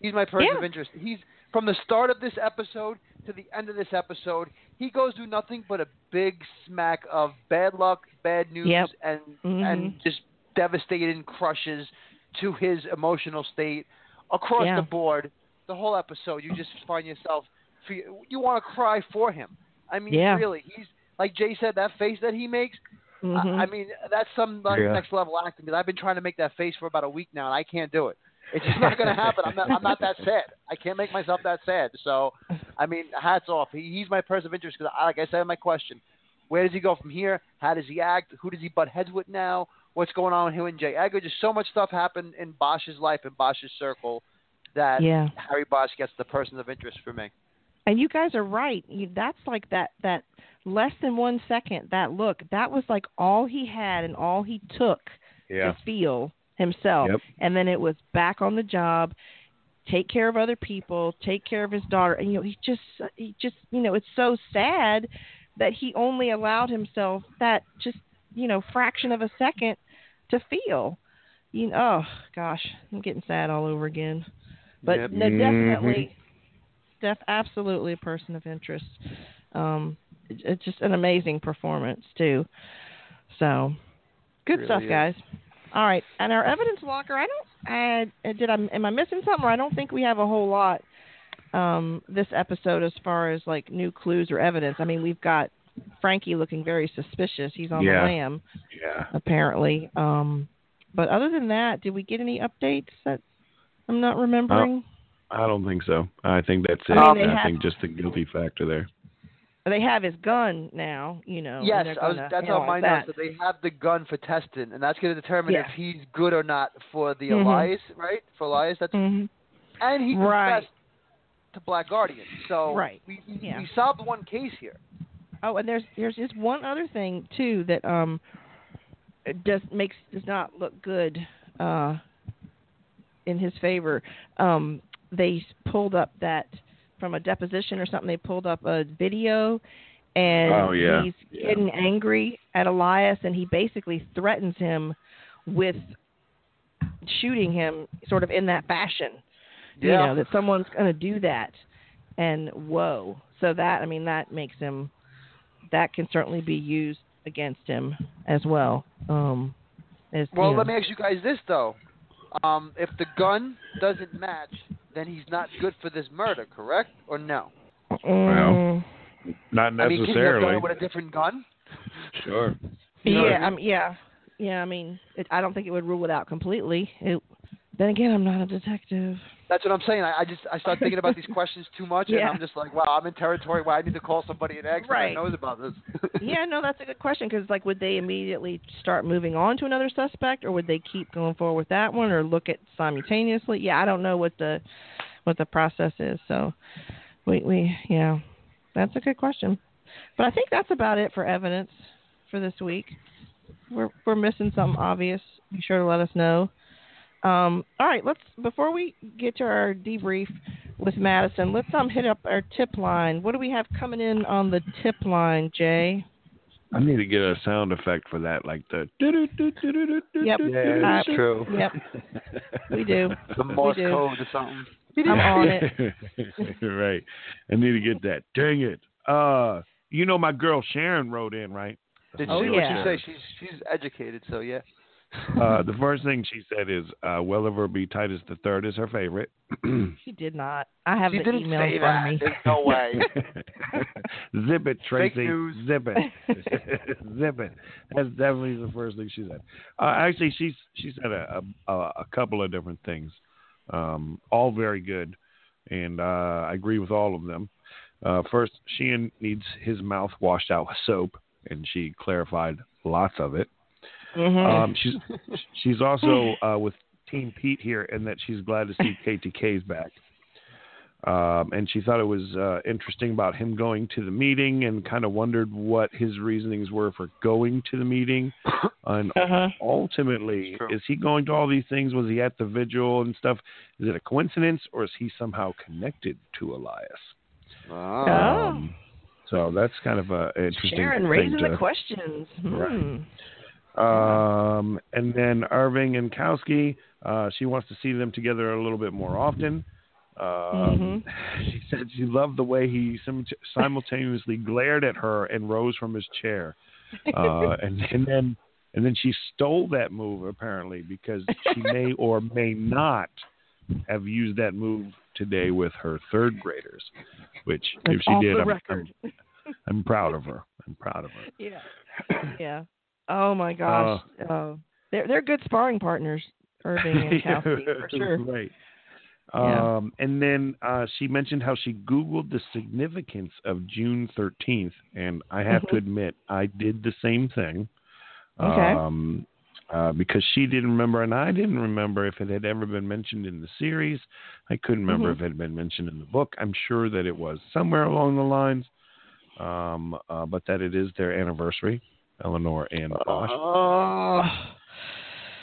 He's my person Yeah. of interest. He's from the start of this episode to the end of this episode. He goes through nothing but a big smack of bad luck, bad news, Yep. and Mhm. and just devastating crushes to his emotional state across Yeah. the board. The whole episode, you just find yourself you want to cry for him. I mean, Yeah. really, he's like Jay said, that face that he makes. Mhm. I, I mean, that's some like, Yeah. next level acting. Because I've been trying to make that face for about a week now, and I can't do it. It's just not going to happen. I'm not. I'm not that sad. I can't make myself that sad. So, I mean, hats off. He, he's my person of interest because, like I said in my question, where does he go from here? How does he act? Who does he butt heads with now? What's going on with him and J. Edgar? Just so much stuff happened in Bosch's life and Bosch's circle that yeah. Harry Bosch gets the person of interest for me. And you guys are right. You, that's like that that less than one second that look. That was like all he had and all he took Yeah. to feel himself. Yep. And then it was back on the job, take care of other people, take care of his daughter. And you know, he just he just you know, it's so sad that he only allowed himself that just you know fraction of a second to feel. You know, oh gosh, I'm getting sad all over again. But Yep. no, definitely, def absolutely a person of interest. Um, it, it's just an amazing performance too. So, good Really stuff, is. guys. All right, and our evidence locker. I don't. I did. I am I missing something? Or I don't think we have a whole lot um, this episode as far as like new clues or evidence. I mean, we've got Frankie looking very suspicious. He's on Yeah. the lam Yeah. apparently. Um, but other than that, did we get any updates that I'm not remembering? I don't think so. I think that's it. I mean, I have- think just the guilty factor there. They have his gun now, you know. Yes, I was, that's on my notes. That they have the gun for testing, and that's going to determine Yeah. if he's good or not for the Mhm. Elias, right? For Elias, that's Mhm. and he Right. confessed to Black Guardian. So Right. we we, Yeah. we solved one case here. Oh, and there's there's just one other thing too that um does makes does not look good uh in his favor. Um they pulled up that from a deposition or something they pulled up a video and Oh, yeah. he's Yeah. getting angry at Elias and he basically threatens him with shooting him sort of in that fashion. You know that someone's going to do that and whoa. So that i mean that makes him that can certainly be used against him as well um as, Well, you let me ask you guys this though: um, if the gun doesn't match, then he's not good for this murder, correct or no? Mm, Not necessarily. I mean, can you have done necessarily. it with a different gun? sure. You know yeah I mean? I mean, yeah yeah i mean it, i don't think it would rule it out completely it, then again i'm not a detective That's what I'm saying. I, I just I start thinking about these questions too much, and I'm just like, wow, I'm in territory where I need to call somebody an expert Right. that knows about this. yeah no that's a good question because like would they immediately start moving on to another suspect or would they keep going forward with that one or look at simultaneously? Yeah i don't know what the what the process is so we we yeah. That's a good question. But i think that's about it for evidence for this week. We're we're missing something obvious. Be sure to let us know um, all right let's before we get to our debrief with madison let's um hit up our tip line what do we have coming in on the tip line jay I need to get a sound effect for that, like the. Yep. Yeah, that's Uh, true. Yep. We do. The Morse do. code or something. I'm on it. right. I need to get that. Dang it. Uh, you know my girl Sharon wrote in, right? Did Oh, she? yeah. What she say? She's she's educated, so yeah. Uh, the first thing she said is, uh, "Welliver B. Titus the Third is her favorite." She did not. I have She the didn't email say in front of that. me. There's no way. Zip it, Tracy. news. Zip it. Zip it. That's definitely the first thing she said. Uh, actually, she's she said a, a a couple of different things, um, all very good, and uh, I agree with all of them. Uh, first, Sheehan needs his mouth washed out with soap, and she clarified lots of it. Mhm. Um, she's she's also uh, with Team Pete here, and that she's glad to see KTK's back. Um, and she thought it was uh, interesting about him going to the meeting, and kind of wondered what his reasonings were for going to the meeting. And uh-huh. ultimately, is he going to all these things? Was he at the vigil and stuff? Is it a coincidence, or is he somehow connected to Elias? Oh. Um, so that's kind of a interesting Sharon thing raising to, the questions. Right. Hmm. Um, and then Irving and Kowski, uh, she wants to see them together a little bit more often. Um, She said she loved the way he sim- simultaneously glared at her and rose from his chair. Uh, and, and then and then she stole that move apparently because she may or may not have used that move today with her third graders. Which if she did, I'm. I'm I'm proud of her. I'm proud of her. Yeah. Yeah. Oh my gosh. Uh, they're they're good sparring partners, Irving and Kowski, for sure. Right. Yeah. Um, and then uh, she mentioned how she Googled the significance of June 13th. And I have to Mhm. admit, I did the same thing. Okay. Um, uh, because she didn't remember, and I didn't remember if it had ever been mentioned in the series. I couldn't remember Mhm. if it had been mentioned in the book. I'm sure that it was somewhere along the lines, um, uh, but that it is their anniversary, Eleanor and Bosch. Oh.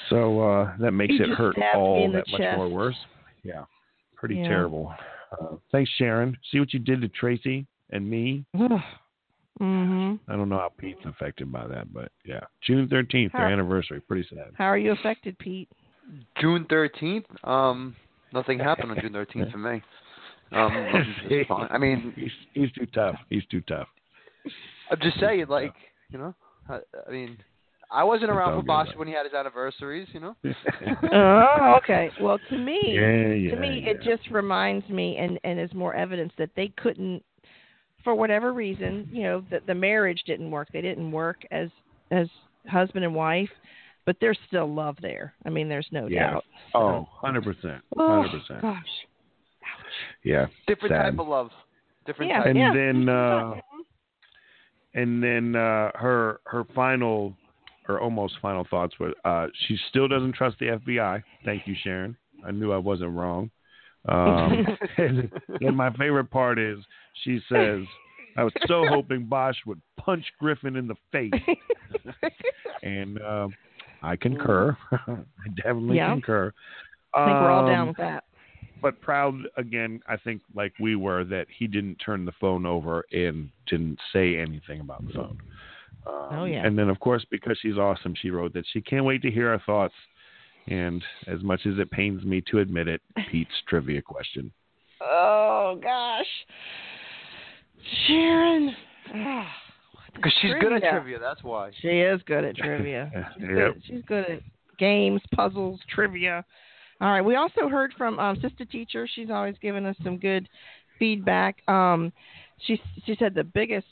So uh, that makes You it hurt all in the that much more worse. Yeah, pretty Yeah. terrible. Uh, thanks, Sharon. See what you did to Tracy and me. mhm. I don't know how Pete's affected by that, but yeah, June thirteenth, their anniversary. Pretty sad. How are you affected, Pete? June thirteenth. Um, nothing happened on June thirteenth for me. Um, I'm just fine. I mean, he's he's too tough. He's too tough. I'm just saying, like, you know, I, I mean, I wasn't around all for good, Bosch when he had his anniversaries, you know. Oh, okay. Well, to me, yeah, yeah. to me, yeah. it just reminds me, and and is more evidence that they couldn't, for whatever reason, you know, that the marriage didn't work. They didn't work as as husband and wife, but there's still love there. I mean, there's no Yeah. doubt. Oh, 100 percent, Oh, hundred percent. gosh. Yeah. Different Sad. type of love. Different type. Yeah, type. And yeah. then uh, and then uh, her her final or almost final thoughts were uh, she still doesn't trust the FBI. Thank you, Sharon. I knew I wasn't wrong. Um, and, and my favorite part is she says, "I was so hoping Bosch would punch Griffin in the face," and uh, I concur. I definitely Yeah. concur. I think we're all Um, down with that. But proud again. I think like we were that he didn't turn the phone over and didn't say anything about the phone. Um, Oh, yeah. And then of course because she's awesome, she wrote that she can't wait to hear our thoughts. And as much as it pains me to admit it, Pete's trivia question. Oh gosh, Sharon. Ah, Because she's good at trivia. That's why. She is good at trivia. She's, Yep. good, she's good at games, puzzles, trivia. All right. We also heard from um, Sister Teacher. She's always given us some good feedback. Um, she she said the biggest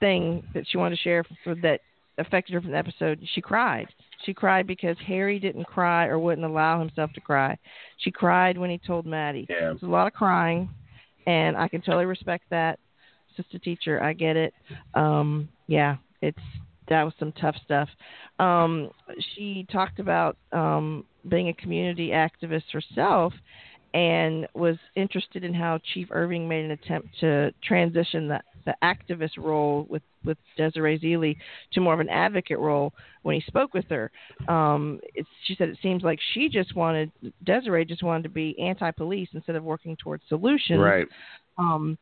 thing that she wanted to share for that affected her from the episode. She cried. She cried because Harry didn't cry or wouldn't allow himself to cry. She cried when he told Maddie. Yeah. It's a lot of crying, and I can totally respect that, sister teacher. I get it. Um, yeah, it's that was some tough stuff. Um, she talked about um, being a community activist herself, and was interested in how Chief Irving made an attempt to transition the, the activist role with, with Desiree Zealy to more of an advocate role when he spoke with her. Um, it's, she said it seems like she just wanted, Desiree just wanted to be anti police instead of working towards solutions. Right. Um,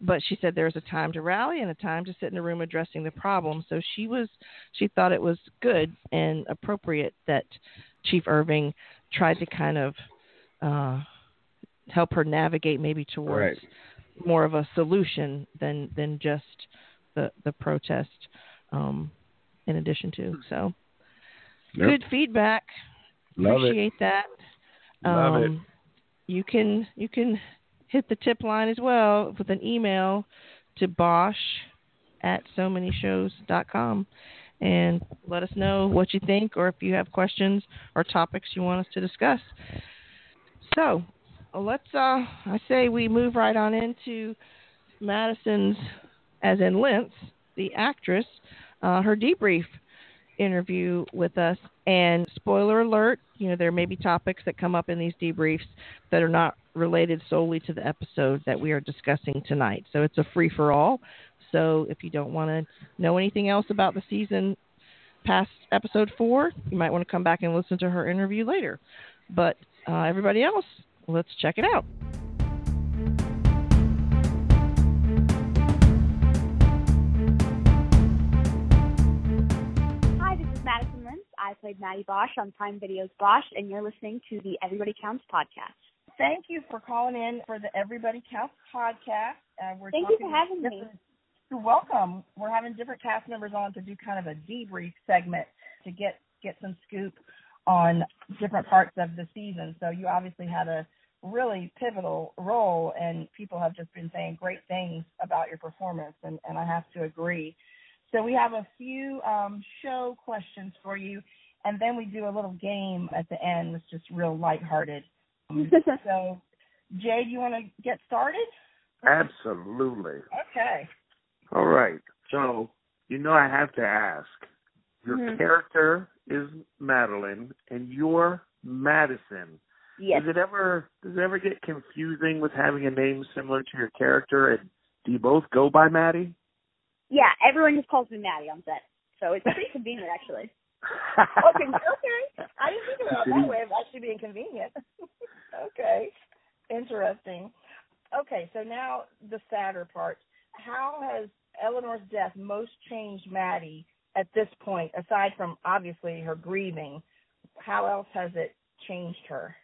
but she said there's a time to rally and a time to sit in a room addressing the problem. So she was she thought it was good and appropriate that Chief Irving tried to kind of uh, help her navigate maybe towards Right. more of a solution than than just the the protest. Um, in addition to so Yep. good feedback. Love it. Appreciate that. Love it. Um, You can you can hit the tip line as well with an email to Bosch at so many shows.com and let us know what you think or if you have questions or topics you want us to discuss. So let's uh I say we move right on into Madison's as in Lintz, the actress, uh, her debrief interview with us. And spoiler alert, you know, there may be topics that come up in these debriefs that are not related solely to the episode that we are discussing tonight. So it's a free for all. So if you don't want to know anything else about the season past episode four, you might want to come back and listen to her interview later. But uh, everybody else, let's check it out. Hi, this is Madison Lintz. I played Maddie Bosch on Prime Video's Bosch, and you're listening to the Everybody Counts podcast. Thank you for calling in for the Everybody Counts podcast. Uh, we're Thank you for having with me. Different- You're welcome. We're having different cast members on to do kind of a debrief segment to get get some scoop on different parts of the season. So you obviously had a really pivotal role, and people have just been saying great things about your performance, and, and I have to agree. So we have a few um, show questions for you, and then we do a little game at the end, that's just real lighthearted. Um, so, Jay, do you want to get started? Absolutely. Okay. All right. So, you know, I have to ask. Your Mhm. character is Madeline, and you're Madison. Yes. Does it ever does it ever get confusing with having a name similar to your character? And do you both go by Maddie? Yeah, everyone just calls me Maddie on set, so it's pretty convenient actually. Okay. okay. I didn't think about it that way of actually being convenient. okay. Interesting. Okay, so now the sadder part. How has Eleanor's death most changed Maddie at this point, aside from obviously her grieving? How else has it changed her?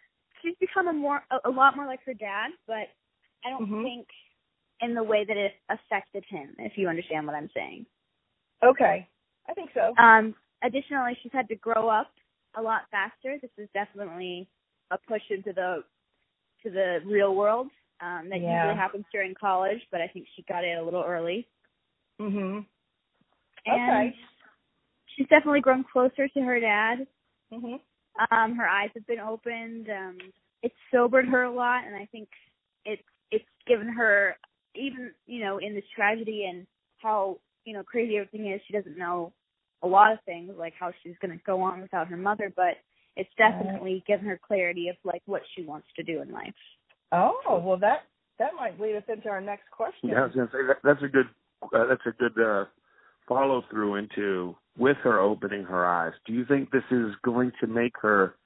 She's become a more a, a lot more like her dad, but I don't Mhm. think in the way that it affected him. If you understand what I'm saying. Okay. I think so. Um, additionally, she's had to grow up a lot faster. This is definitely a push into the to the real world um, that Yeah. usually happens during college, but I think she got in a little early. Mhm. And Okay. she's definitely grown closer to her dad. Mhm. Um, her eyes have been opened. Um, it's sobered her a lot, and I think it's it's given her even you know in this tragedy and how you know crazy everything is. She doesn't know a lot of things like how she's going to go on without her mother, but it's definitely given her clarity of like what she wants to do in life. Oh, well that that might lead us into our next question. Yeah, I was gonna say that, that's a good uh, that's a good uh, follow through into with her opening her eyes. Do you think this is going to make her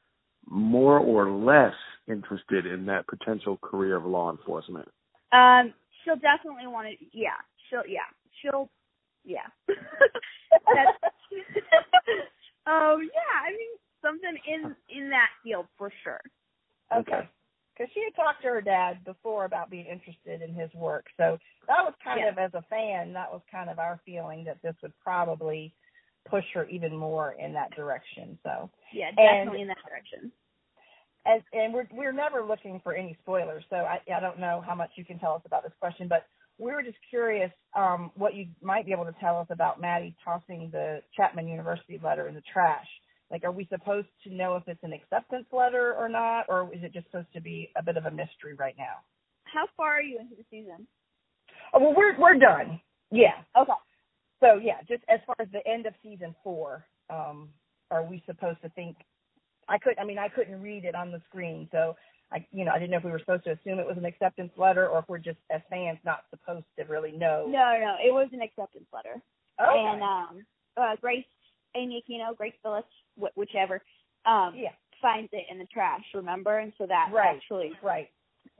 more or less interested in that potential career of law enforcement? Um, she'll definitely want to. Yeah, she'll. Yeah, she'll. Yeah. That's, um. Yeah. I mean, something in in that field for sure. Okay. Because she had talked to her dad before about being interested in his work. So that was kind Yeah. of, as a fan, that was kind of our feeling that this would probably push her even more in that direction. So, Yeah, And- definitely in that direction. as, and we're we're never looking for any spoilers. So I I don't know how much you can tell us about this question, but we were just curious um, what you might be able to tell us about Maddie tossing the Chapman University letter in the trash. Like, are we supposed to know if it's an acceptance letter or not, or is it just supposed to be a bit of a mystery right now? How far are you into the season? Oh, well, we're we're done. Yeah. Okay. So yeah, just as far as the end of season four, um, are we supposed to think? I could. I mean, I couldn't read it on the screen, so I, you know, I didn't know if we were supposed to assume it was an acceptance letter or if we're just as fans not supposed to really know. No, no, it was an acceptance letter, Okay. and um, uh, Grace, Amy Aquino, Grace Phillips, wh- whichever, um, yeah. finds it in the trash. Remember, and so that Right. actually Right.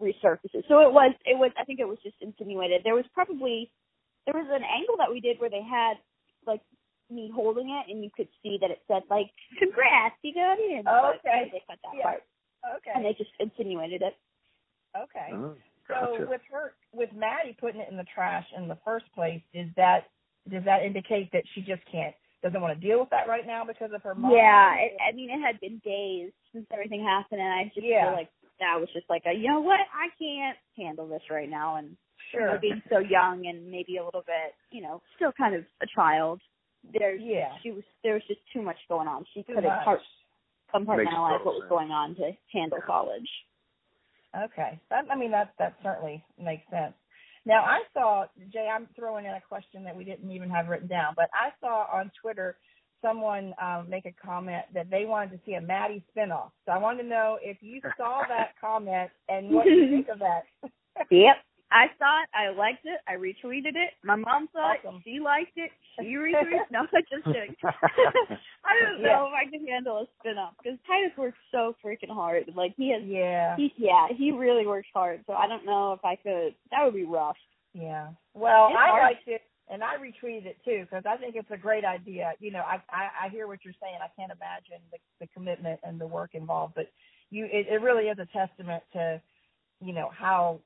resurfaces. So it was it was I think it was just insinuated. There was probably there was an angle that we did where they had like me holding it and you could see that it said like congrats you got in. Oh, okay. They cut that Yeah. part Okay. and they just insinuated it. Okay. Oh, So gotcha. with her, with Maddie putting it in the trash in the first place, is that does that indicate that she just can't doesn't want to deal with that right now because of her mom? Yeah, it, I mean it had been days since everything happened and I just Yeah. feel like that was just like a you know what I can't handle this right now and you know, being so young and maybe a little bit you know still kind of a child. There's Yeah. she was there was just too much going on. She couldn't much. part, compartmentalize what was sense. going on to handle college. Okay. That, I mean, that that certainly makes sense. Now, I saw Jay. I'm throwing in a question that we didn't even have written down, but I saw on Twitter someone um, make a comment that they wanted to see a Maddie spinoff. So I wanted to know if you saw that comment and what you think of that. Yep. I saw it. I liked it. I retweeted it. My mom saw Awesome. it. She liked it. She retweeted it. No, just kidding. I don't Yeah. know if I can handle a spin off because Titus works so freaking hard. Like he has, yeah. he yeah, he really works hard. So I don't know if I could. That would be rough. Yeah. Well, It's I hard. liked it, and I retweeted it too because I think it's a great idea. You know, I, I I hear what you're saying. I can't imagine the the commitment and the work involved, but you it, it really is a testament to you know how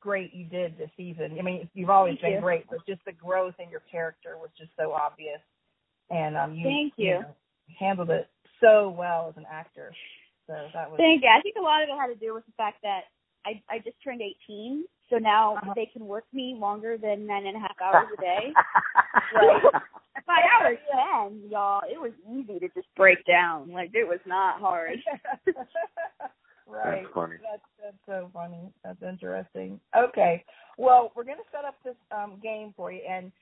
great you did this season. I mean, you've always Thank been you. great, but just the growth in your character was just so obvious, and um, you, Thank you. know, handled it so well as an actor. So that was Thank you. I think a lot of it had to do with the fact that I I just turned 18, so now Uh-huh. they can work me longer than nine and a half hours a day. Right. By hour ten, y'all, it was easy to just break down. Like it was not hard. right. That's funny. That's that's so funny. That's interesting. Okay. Well, we're going to set up this um, game for you, and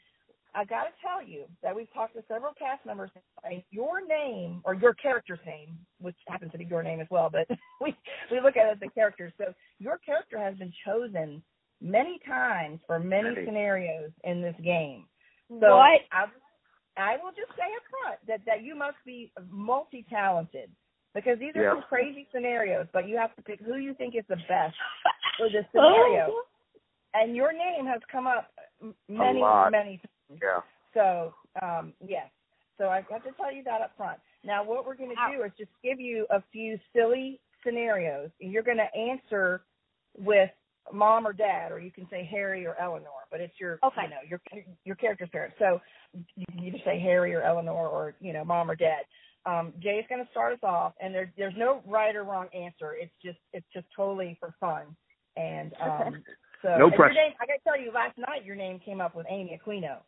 I got to tell you that we've talked to several cast members. And your name or your character's name, which happens to be your name as well, but we we look at it as the character. So your character has been chosen many times for many Many. scenarios in this game. So what? I, I will just say up front that, that you must be multi talented because these are Yeah. some crazy scenarios, but you have to pick who you think is the best for this scenario. Oh. And your name has come up many, many times. Yeah. So, um, yes. So I have to tell you that up front. Now, what we're going to do is just give you a few silly scenarios, and you're going to answer with mom or dad, or you can say Harry or Eleanor, but it's your, Okay. you know, your your character's parents. So you can either say Harry or Eleanor, or you know, mom or dad. Um, is going to start us off, and there, there's no right or wrong answer. It's just it's just totally for fun. And um, so, No and pressure. name, I got to tell you, last night your name came up with Amy Aquino.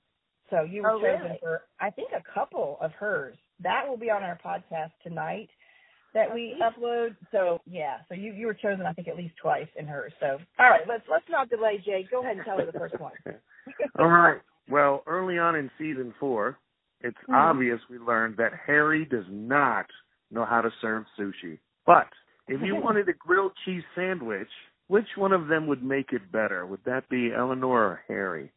So you were Oh, chosen really? for, I think, a couple of hers. That will be on our podcast tonight that we upload. So yeah, so you you were chosen, I think, at least twice in hers. So all right, let's let's not delay, Jay. Go ahead and tell her the first one. All right. Well, early on in season four, it's Mhm. obvious we learned that Harry does not know how to serve sushi. But if you wanted a grilled cheese sandwich, which one of them would make it better? Would that be Eleanor or Harry?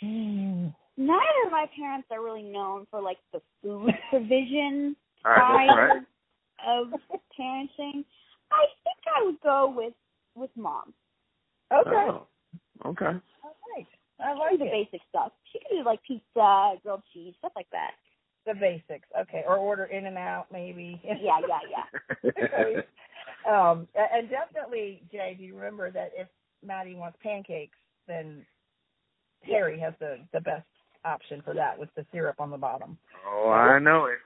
Neither of my parents are really known for like the food provision All right, that's side right. of parenting. I think I would go with with mom. Okay, Oh, okay. all right. I like the it. basic stuff. She can do like pizza, grilled cheese, stuff like that. The basics. Okay, or order in and out maybe. Yeah, yeah, yeah. um, and definitely, Jay, do you remember that if Maddie wants pancakes, then Harry has the the best option for that with the syrup on the bottom. oh, I know it.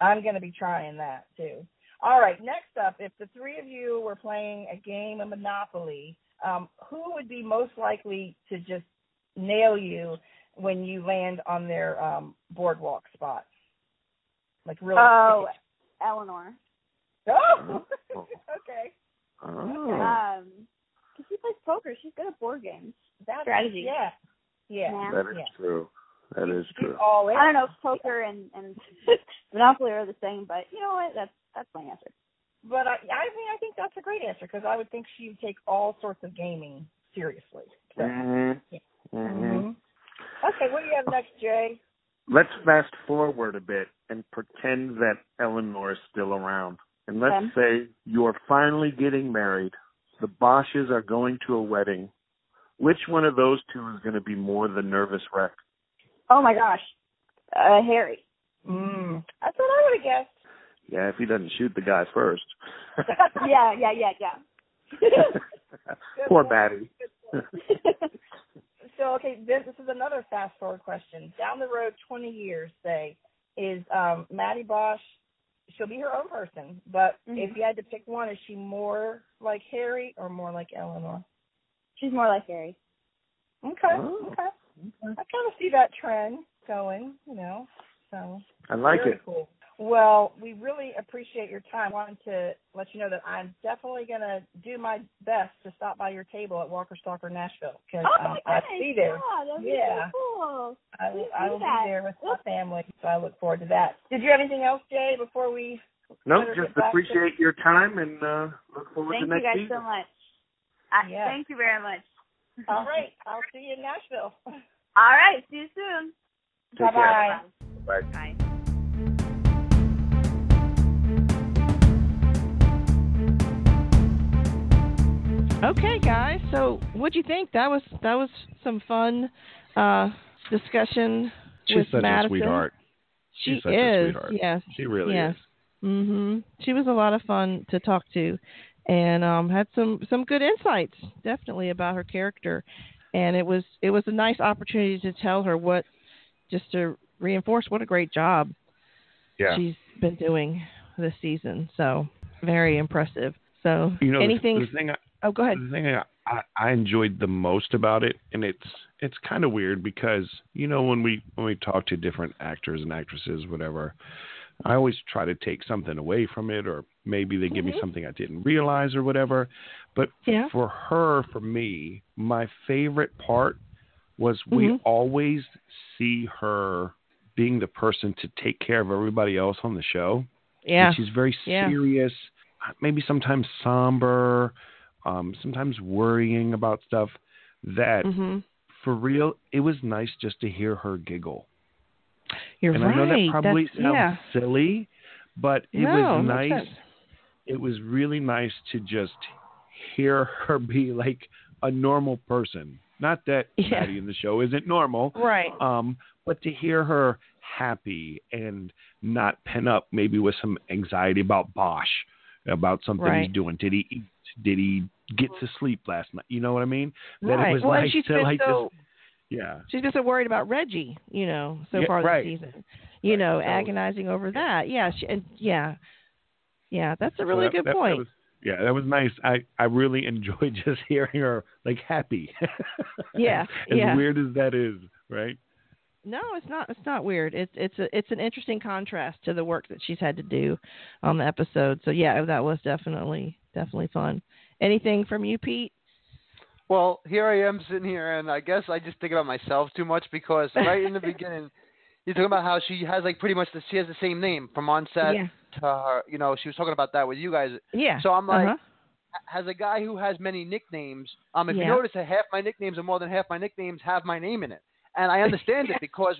I'm going to be trying that too. All right, next up, if the three of you were playing a game of Monopoly, um, who would be most likely to just nail you when you land on their um, boardwalk spot? Like really? Oh, Eleanor. Oh, Oh. okay. Oh. Um, because she plays poker. She's good at board games. That's Strategy. Yeah. Yeah. Yeah. That is yeah. true. That is true. all in. I don't know if poker and and Monopoly are the same, but you know what? That's that's my answer. But I, I mean, I think that's a great answer because I would think she would take all sorts of gaming seriously. So. Mm-hmm. Mm-hmm. Mhm. Okay, what do you have next, Jay? Let's fast forward a bit and pretend that Eleanor is still around. And let's Okay. say you're finally getting married the Bosches are going to a wedding. Which one of those two is going to be more the nervous wreck? Oh my gosh, uh, Harry. Mm, that's what I would have guessed. Yeah, if he doesn't shoot the guy first. yeah, yeah, yeah, yeah. Poor Maddie. so okay, this, this is another fast forward question. Down the road, twenty years, say, is um, Maddie Bosch? She'll be her own person, but Mhm. if you had to pick one, is she more like Harry or more like Eleanor? She's more like Harry. Okay, Oh. okay. I kind of see that trend going, you know. So I like very it. cool. Well, we really appreciate your time. wanted to let you know that I'm definitely going to do my best to stop by your table at Walker Stalker Nashville because Oh um, I'll be there. Yeah, that'd be Yeah. so cool. I will, I do will be there with my family, so I look forward to that. Did you have anything else, Jay, before we? No, just get back to- appreciate your time and uh, look forward Thank to next Thank you guys season. so much. I, Yeah. Thank you very much. All right, I'll see you in Nashville. All right. See you soon. Take care. Bye-bye. Bye. Bye. Guys. So, what'd you think? That was that was some fun uh, discussion She's with such Madison. a sweetheart. She She's such a is. sweetheart. Yes. She really yes. is. Mhm. She was a lot of fun to talk to, and um, had some some good insights, definitely about her character, and it was it was a nice opportunity to tell her what, just to reinforce what a great job Yeah. she's been doing this season. So very impressive. So you know, the- anything? the thing I, oh, go ahead. The thing I, I, enjoyed the most about it, and it's it's kind of weird because you know when we when we talk to different actors and actresses, whatever, I always try to take something away from it, or maybe they give me Mhm. something I didn't realize or whatever. But Yeah. for her, for me, my favorite part was we Mhm. always see her being the person to take care of everybody else on the show. Yeah. And she's very serious, uh, maybe sometimes somber, um, sometimes worrying about stuff. That Mhm. for real, it was nice just to hear her giggle. You're and right. I know that probably That's- sounds yeah. silly, but it no, was nice. It was really nice to just hear her be like a normal person. Not that Yeah. In the show isn't normal, Right. um, but to hear her happy and not pen up maybe with some anxiety about Bosch, about something Right. he's doing. Did he eat? Did he get to sleep last night? You know what I mean? That right. it was well, nice she's to been like so just yeah. she's been so worried about Reggie, you know, so Yeah, far right. this season. You Right. know, So- agonizing over that. Yeah, she, and yeah, yeah, that's a So really that- good that- that point. was- yeah, that was nice. I I really enjoyed just hearing her like happy. Yeah, as yeah. weird as that is, right? No, it's not. It's not weird. It's it's a it's an interesting contrast to the work that she's had to do on the episode. So yeah, that was definitely definitely fun. Anything from you, Pete? Well, here I am sitting here, and I guess I just think about myself too much because right in the beginning, you're talking about how she has like pretty much the, she has the same name from on set yeah, to her. You know, she was talking about that with you guys. yeah. So I'm like, uh-huh. as a guy who has many nicknames, um, if Yeah. you notice that half my nicknames and more than half my nicknames have my name in it, and I understand it because.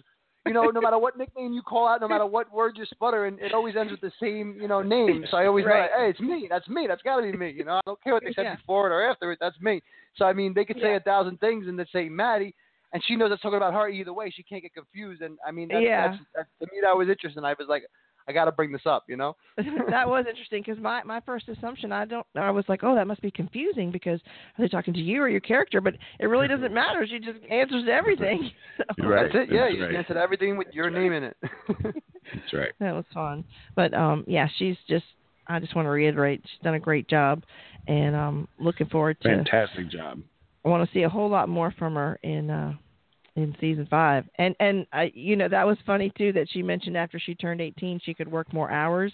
You know, no matter what nickname you call out, no matter what word you sputter, and it always ends with the same, you know, name. So I always know, hey, it's me. That's me. That's got to be me. You know, I don't care what they said Yeah. before it or after it. That's me. So I mean, they could say Yeah. a thousand things and they say Maddie, and she knows that's talking about her either way. She can't get confused. And I mean, that's, Yeah. that's, that's, to me that was interesting. I was like, I got to bring this up. You know. that was interesting because my my first assumption I don't I was like oh that must be confusing because are they talking to you or your character but it really doesn't matter she just answers to everything so right. That's it. Yeah, That's you right. answered everything with your name in it. That's right. that was fun but um yeah she's just I just want to reiterate she's done a great job and I'm um looking forward to Fantastic job. I want to see a whole lot more from her in uh in season five. And and I you know that was funny too that she mentioned after she turned 18 she could work more hours.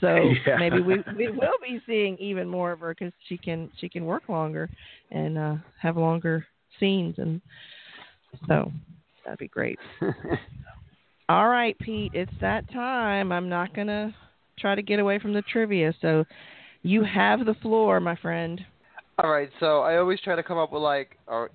So Yeah. maybe we we will be seeing even more of her because she can she can work longer and uh have longer scenes and so that'd be great. All right pete it's that time. I'm not gonna try to get away from the trivia. So you have the floor my friend. All right, so I always try to come up with like uh,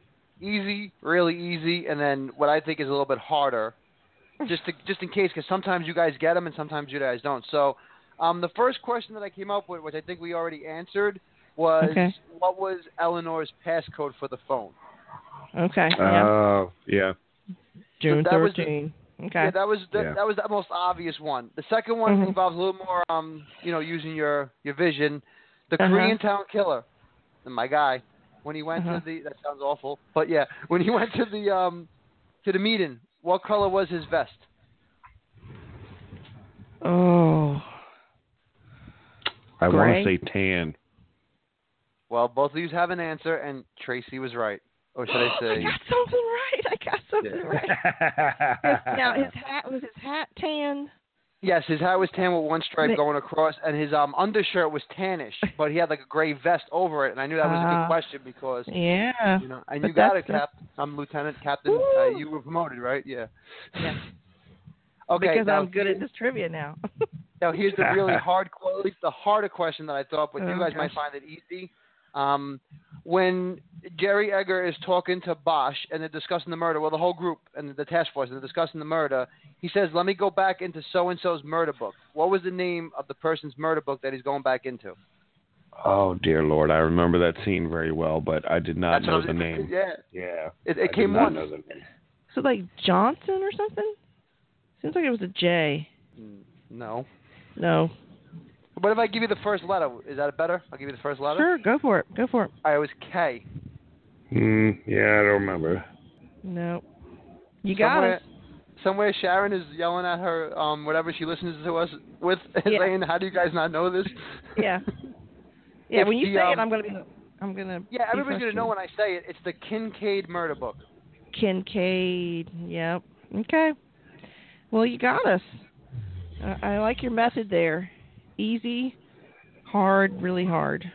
easy, really easy, and then what I think is a little bit harder, just to, just in case, because sometimes you guys get them and sometimes you guys don't. So, um, the first question that I came up with, which I think we already answered, was Okay. what was Eleanor's passcode for the phone? Okay. yeah. Oh, yeah. June that was the- okay. Yeah, that was the, Yeah. that was the most obvious one. The second one Mhm. involves a little more, um, you know, using your your vision. The Uh-huh. Koreatown Killer, my guy, when he went Uh-huh. to the that sounds awful, but yeah, when he went to the um to the meeting, what color was his vest? oh. I want to say tan. Well, both of you have an answer, and Tracy was right. Or should I say? I say? got something right. I got something Yeah. right. His- now his hat was his hat tan. Yes, his hat was tan with one stripe Ma- going across, and his um undershirt was tannish, but he had like a gray vest over it, and I knew that was a Ah. good question because Yeah. you know, and you got it, Cap. I'm Lieutenant Captain. Uh, you were promoted, right? Yeah. Yeah. Okay. because now, I'm good at this trivia now. Now here's the really hard, at least the harder question that I thought, but you Oh, guys might find it easy. Um, when Jerry Edgar is talking to Bosch and they're discussing the murder, well, the whole group and the task force, and they're discussing the murder, he says, "Let me go back into so and so's murder book." What was the name of the person's murder book that he's going back into? oh dear Lord, I remember that scene very well, but I did not That's know the name. Yeah, Yeah. it, I it did came not once. know the name. so like Johnson or something? Seems like it was a J. No. No. What if I give you the first letter? Is that better? I'll give you the first letter. Sure, go for it. Go for it. All right, it was K. Hmm. Yeah, I don't remember. No. You got somewhere, it. somewhere Sharon is yelling at her, um, whatever she listens to us with, Yeah. saying, "How do you guys not know this?" Yeah. Yeah, when you the, say um, it, I'm gonna be. I'm gonna. Yeah, everybody's gonna know when I say it. It's the Kincaid murder book. Kincaid. Yep. Okay. Well, you got us. I, I like your method there. Easy, hard, really hard.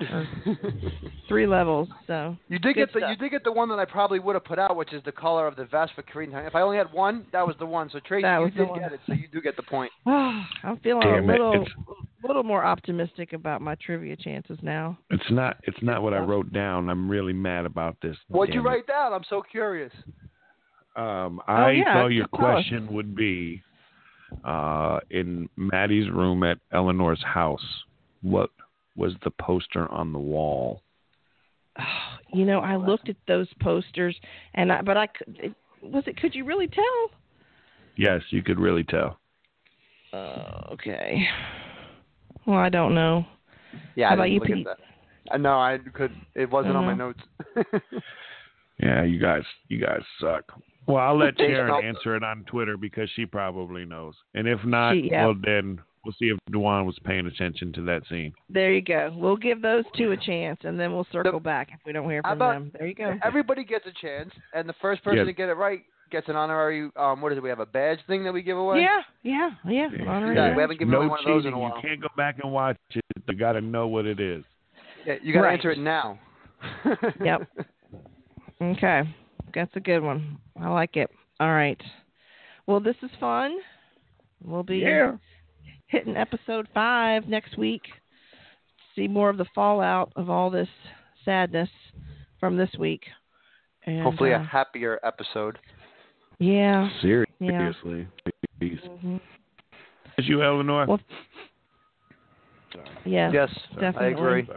Three levels. So. you did Good get the stuff. you did get the one that I probably would have put out, which is the color of the vest for Koreatown. If I only had one, that was the one. So Tracy, That you was the did one. get it, so you do get the point. I'm feeling Damn a little, it's- little more optimistic about my trivia chances now. It's not. It's not what I wrote down. I'm really mad about this. What'd you Damn it. write down? I'm so curious. Um, Oh, I yeah, thought your tell us. question would be, uh, in Maddie's room at Eleanor's house, what was the poster on the wall? You know, I looked at those posters, and I, but I could. It, was it? Could you really tell? Yes, you could really tell. Uh, okay. Well, I don't know. Yeah, How I about didn't you, at Pete? that. Uh, no, I could. It wasn't on my Mhm. notes. Yeah, you guys, you guys suck. Well, I'll let Jason, Sharon answer it on Twitter because she probably knows. And if not, She- yeah. well then we'll see if Dewan was paying attention to that scene. There you go. We'll give those two a chance, and then we'll circle back if we don't hear from about- them. There you go. Everybody gets a chance, and the first person Yeah. to get it right gets an honorary. Um, what is it? We have a badge thing that we give away. Yeah, yeah, yeah. Yeah. Honorary Yeah, we haven't given no away one of those in a while. You can't go back and watch it. You got to know what it is. Yeah, you got to Right. answer it now. Yep. Okay, that's a good one. I like it. All right. Well, this is fun. We'll be Yeah. hitting episode five next week. See more of the fallout of all this sadness from this week. And, Hopefully, a uh, happier episode. yeah. Seriously. Please. hmm Is you, Eleanor? Well, Yeah. yes, I definitely. agree.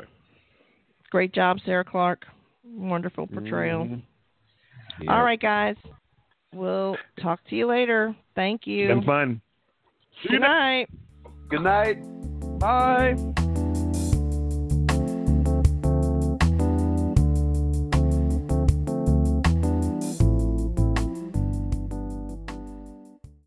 Great job, Sarah Clarke. Wonderful portrayal. Mhm. All Yeah. right, guys. We'll talk to you later. Thank you. Been fun. Good night. Good night. Bye.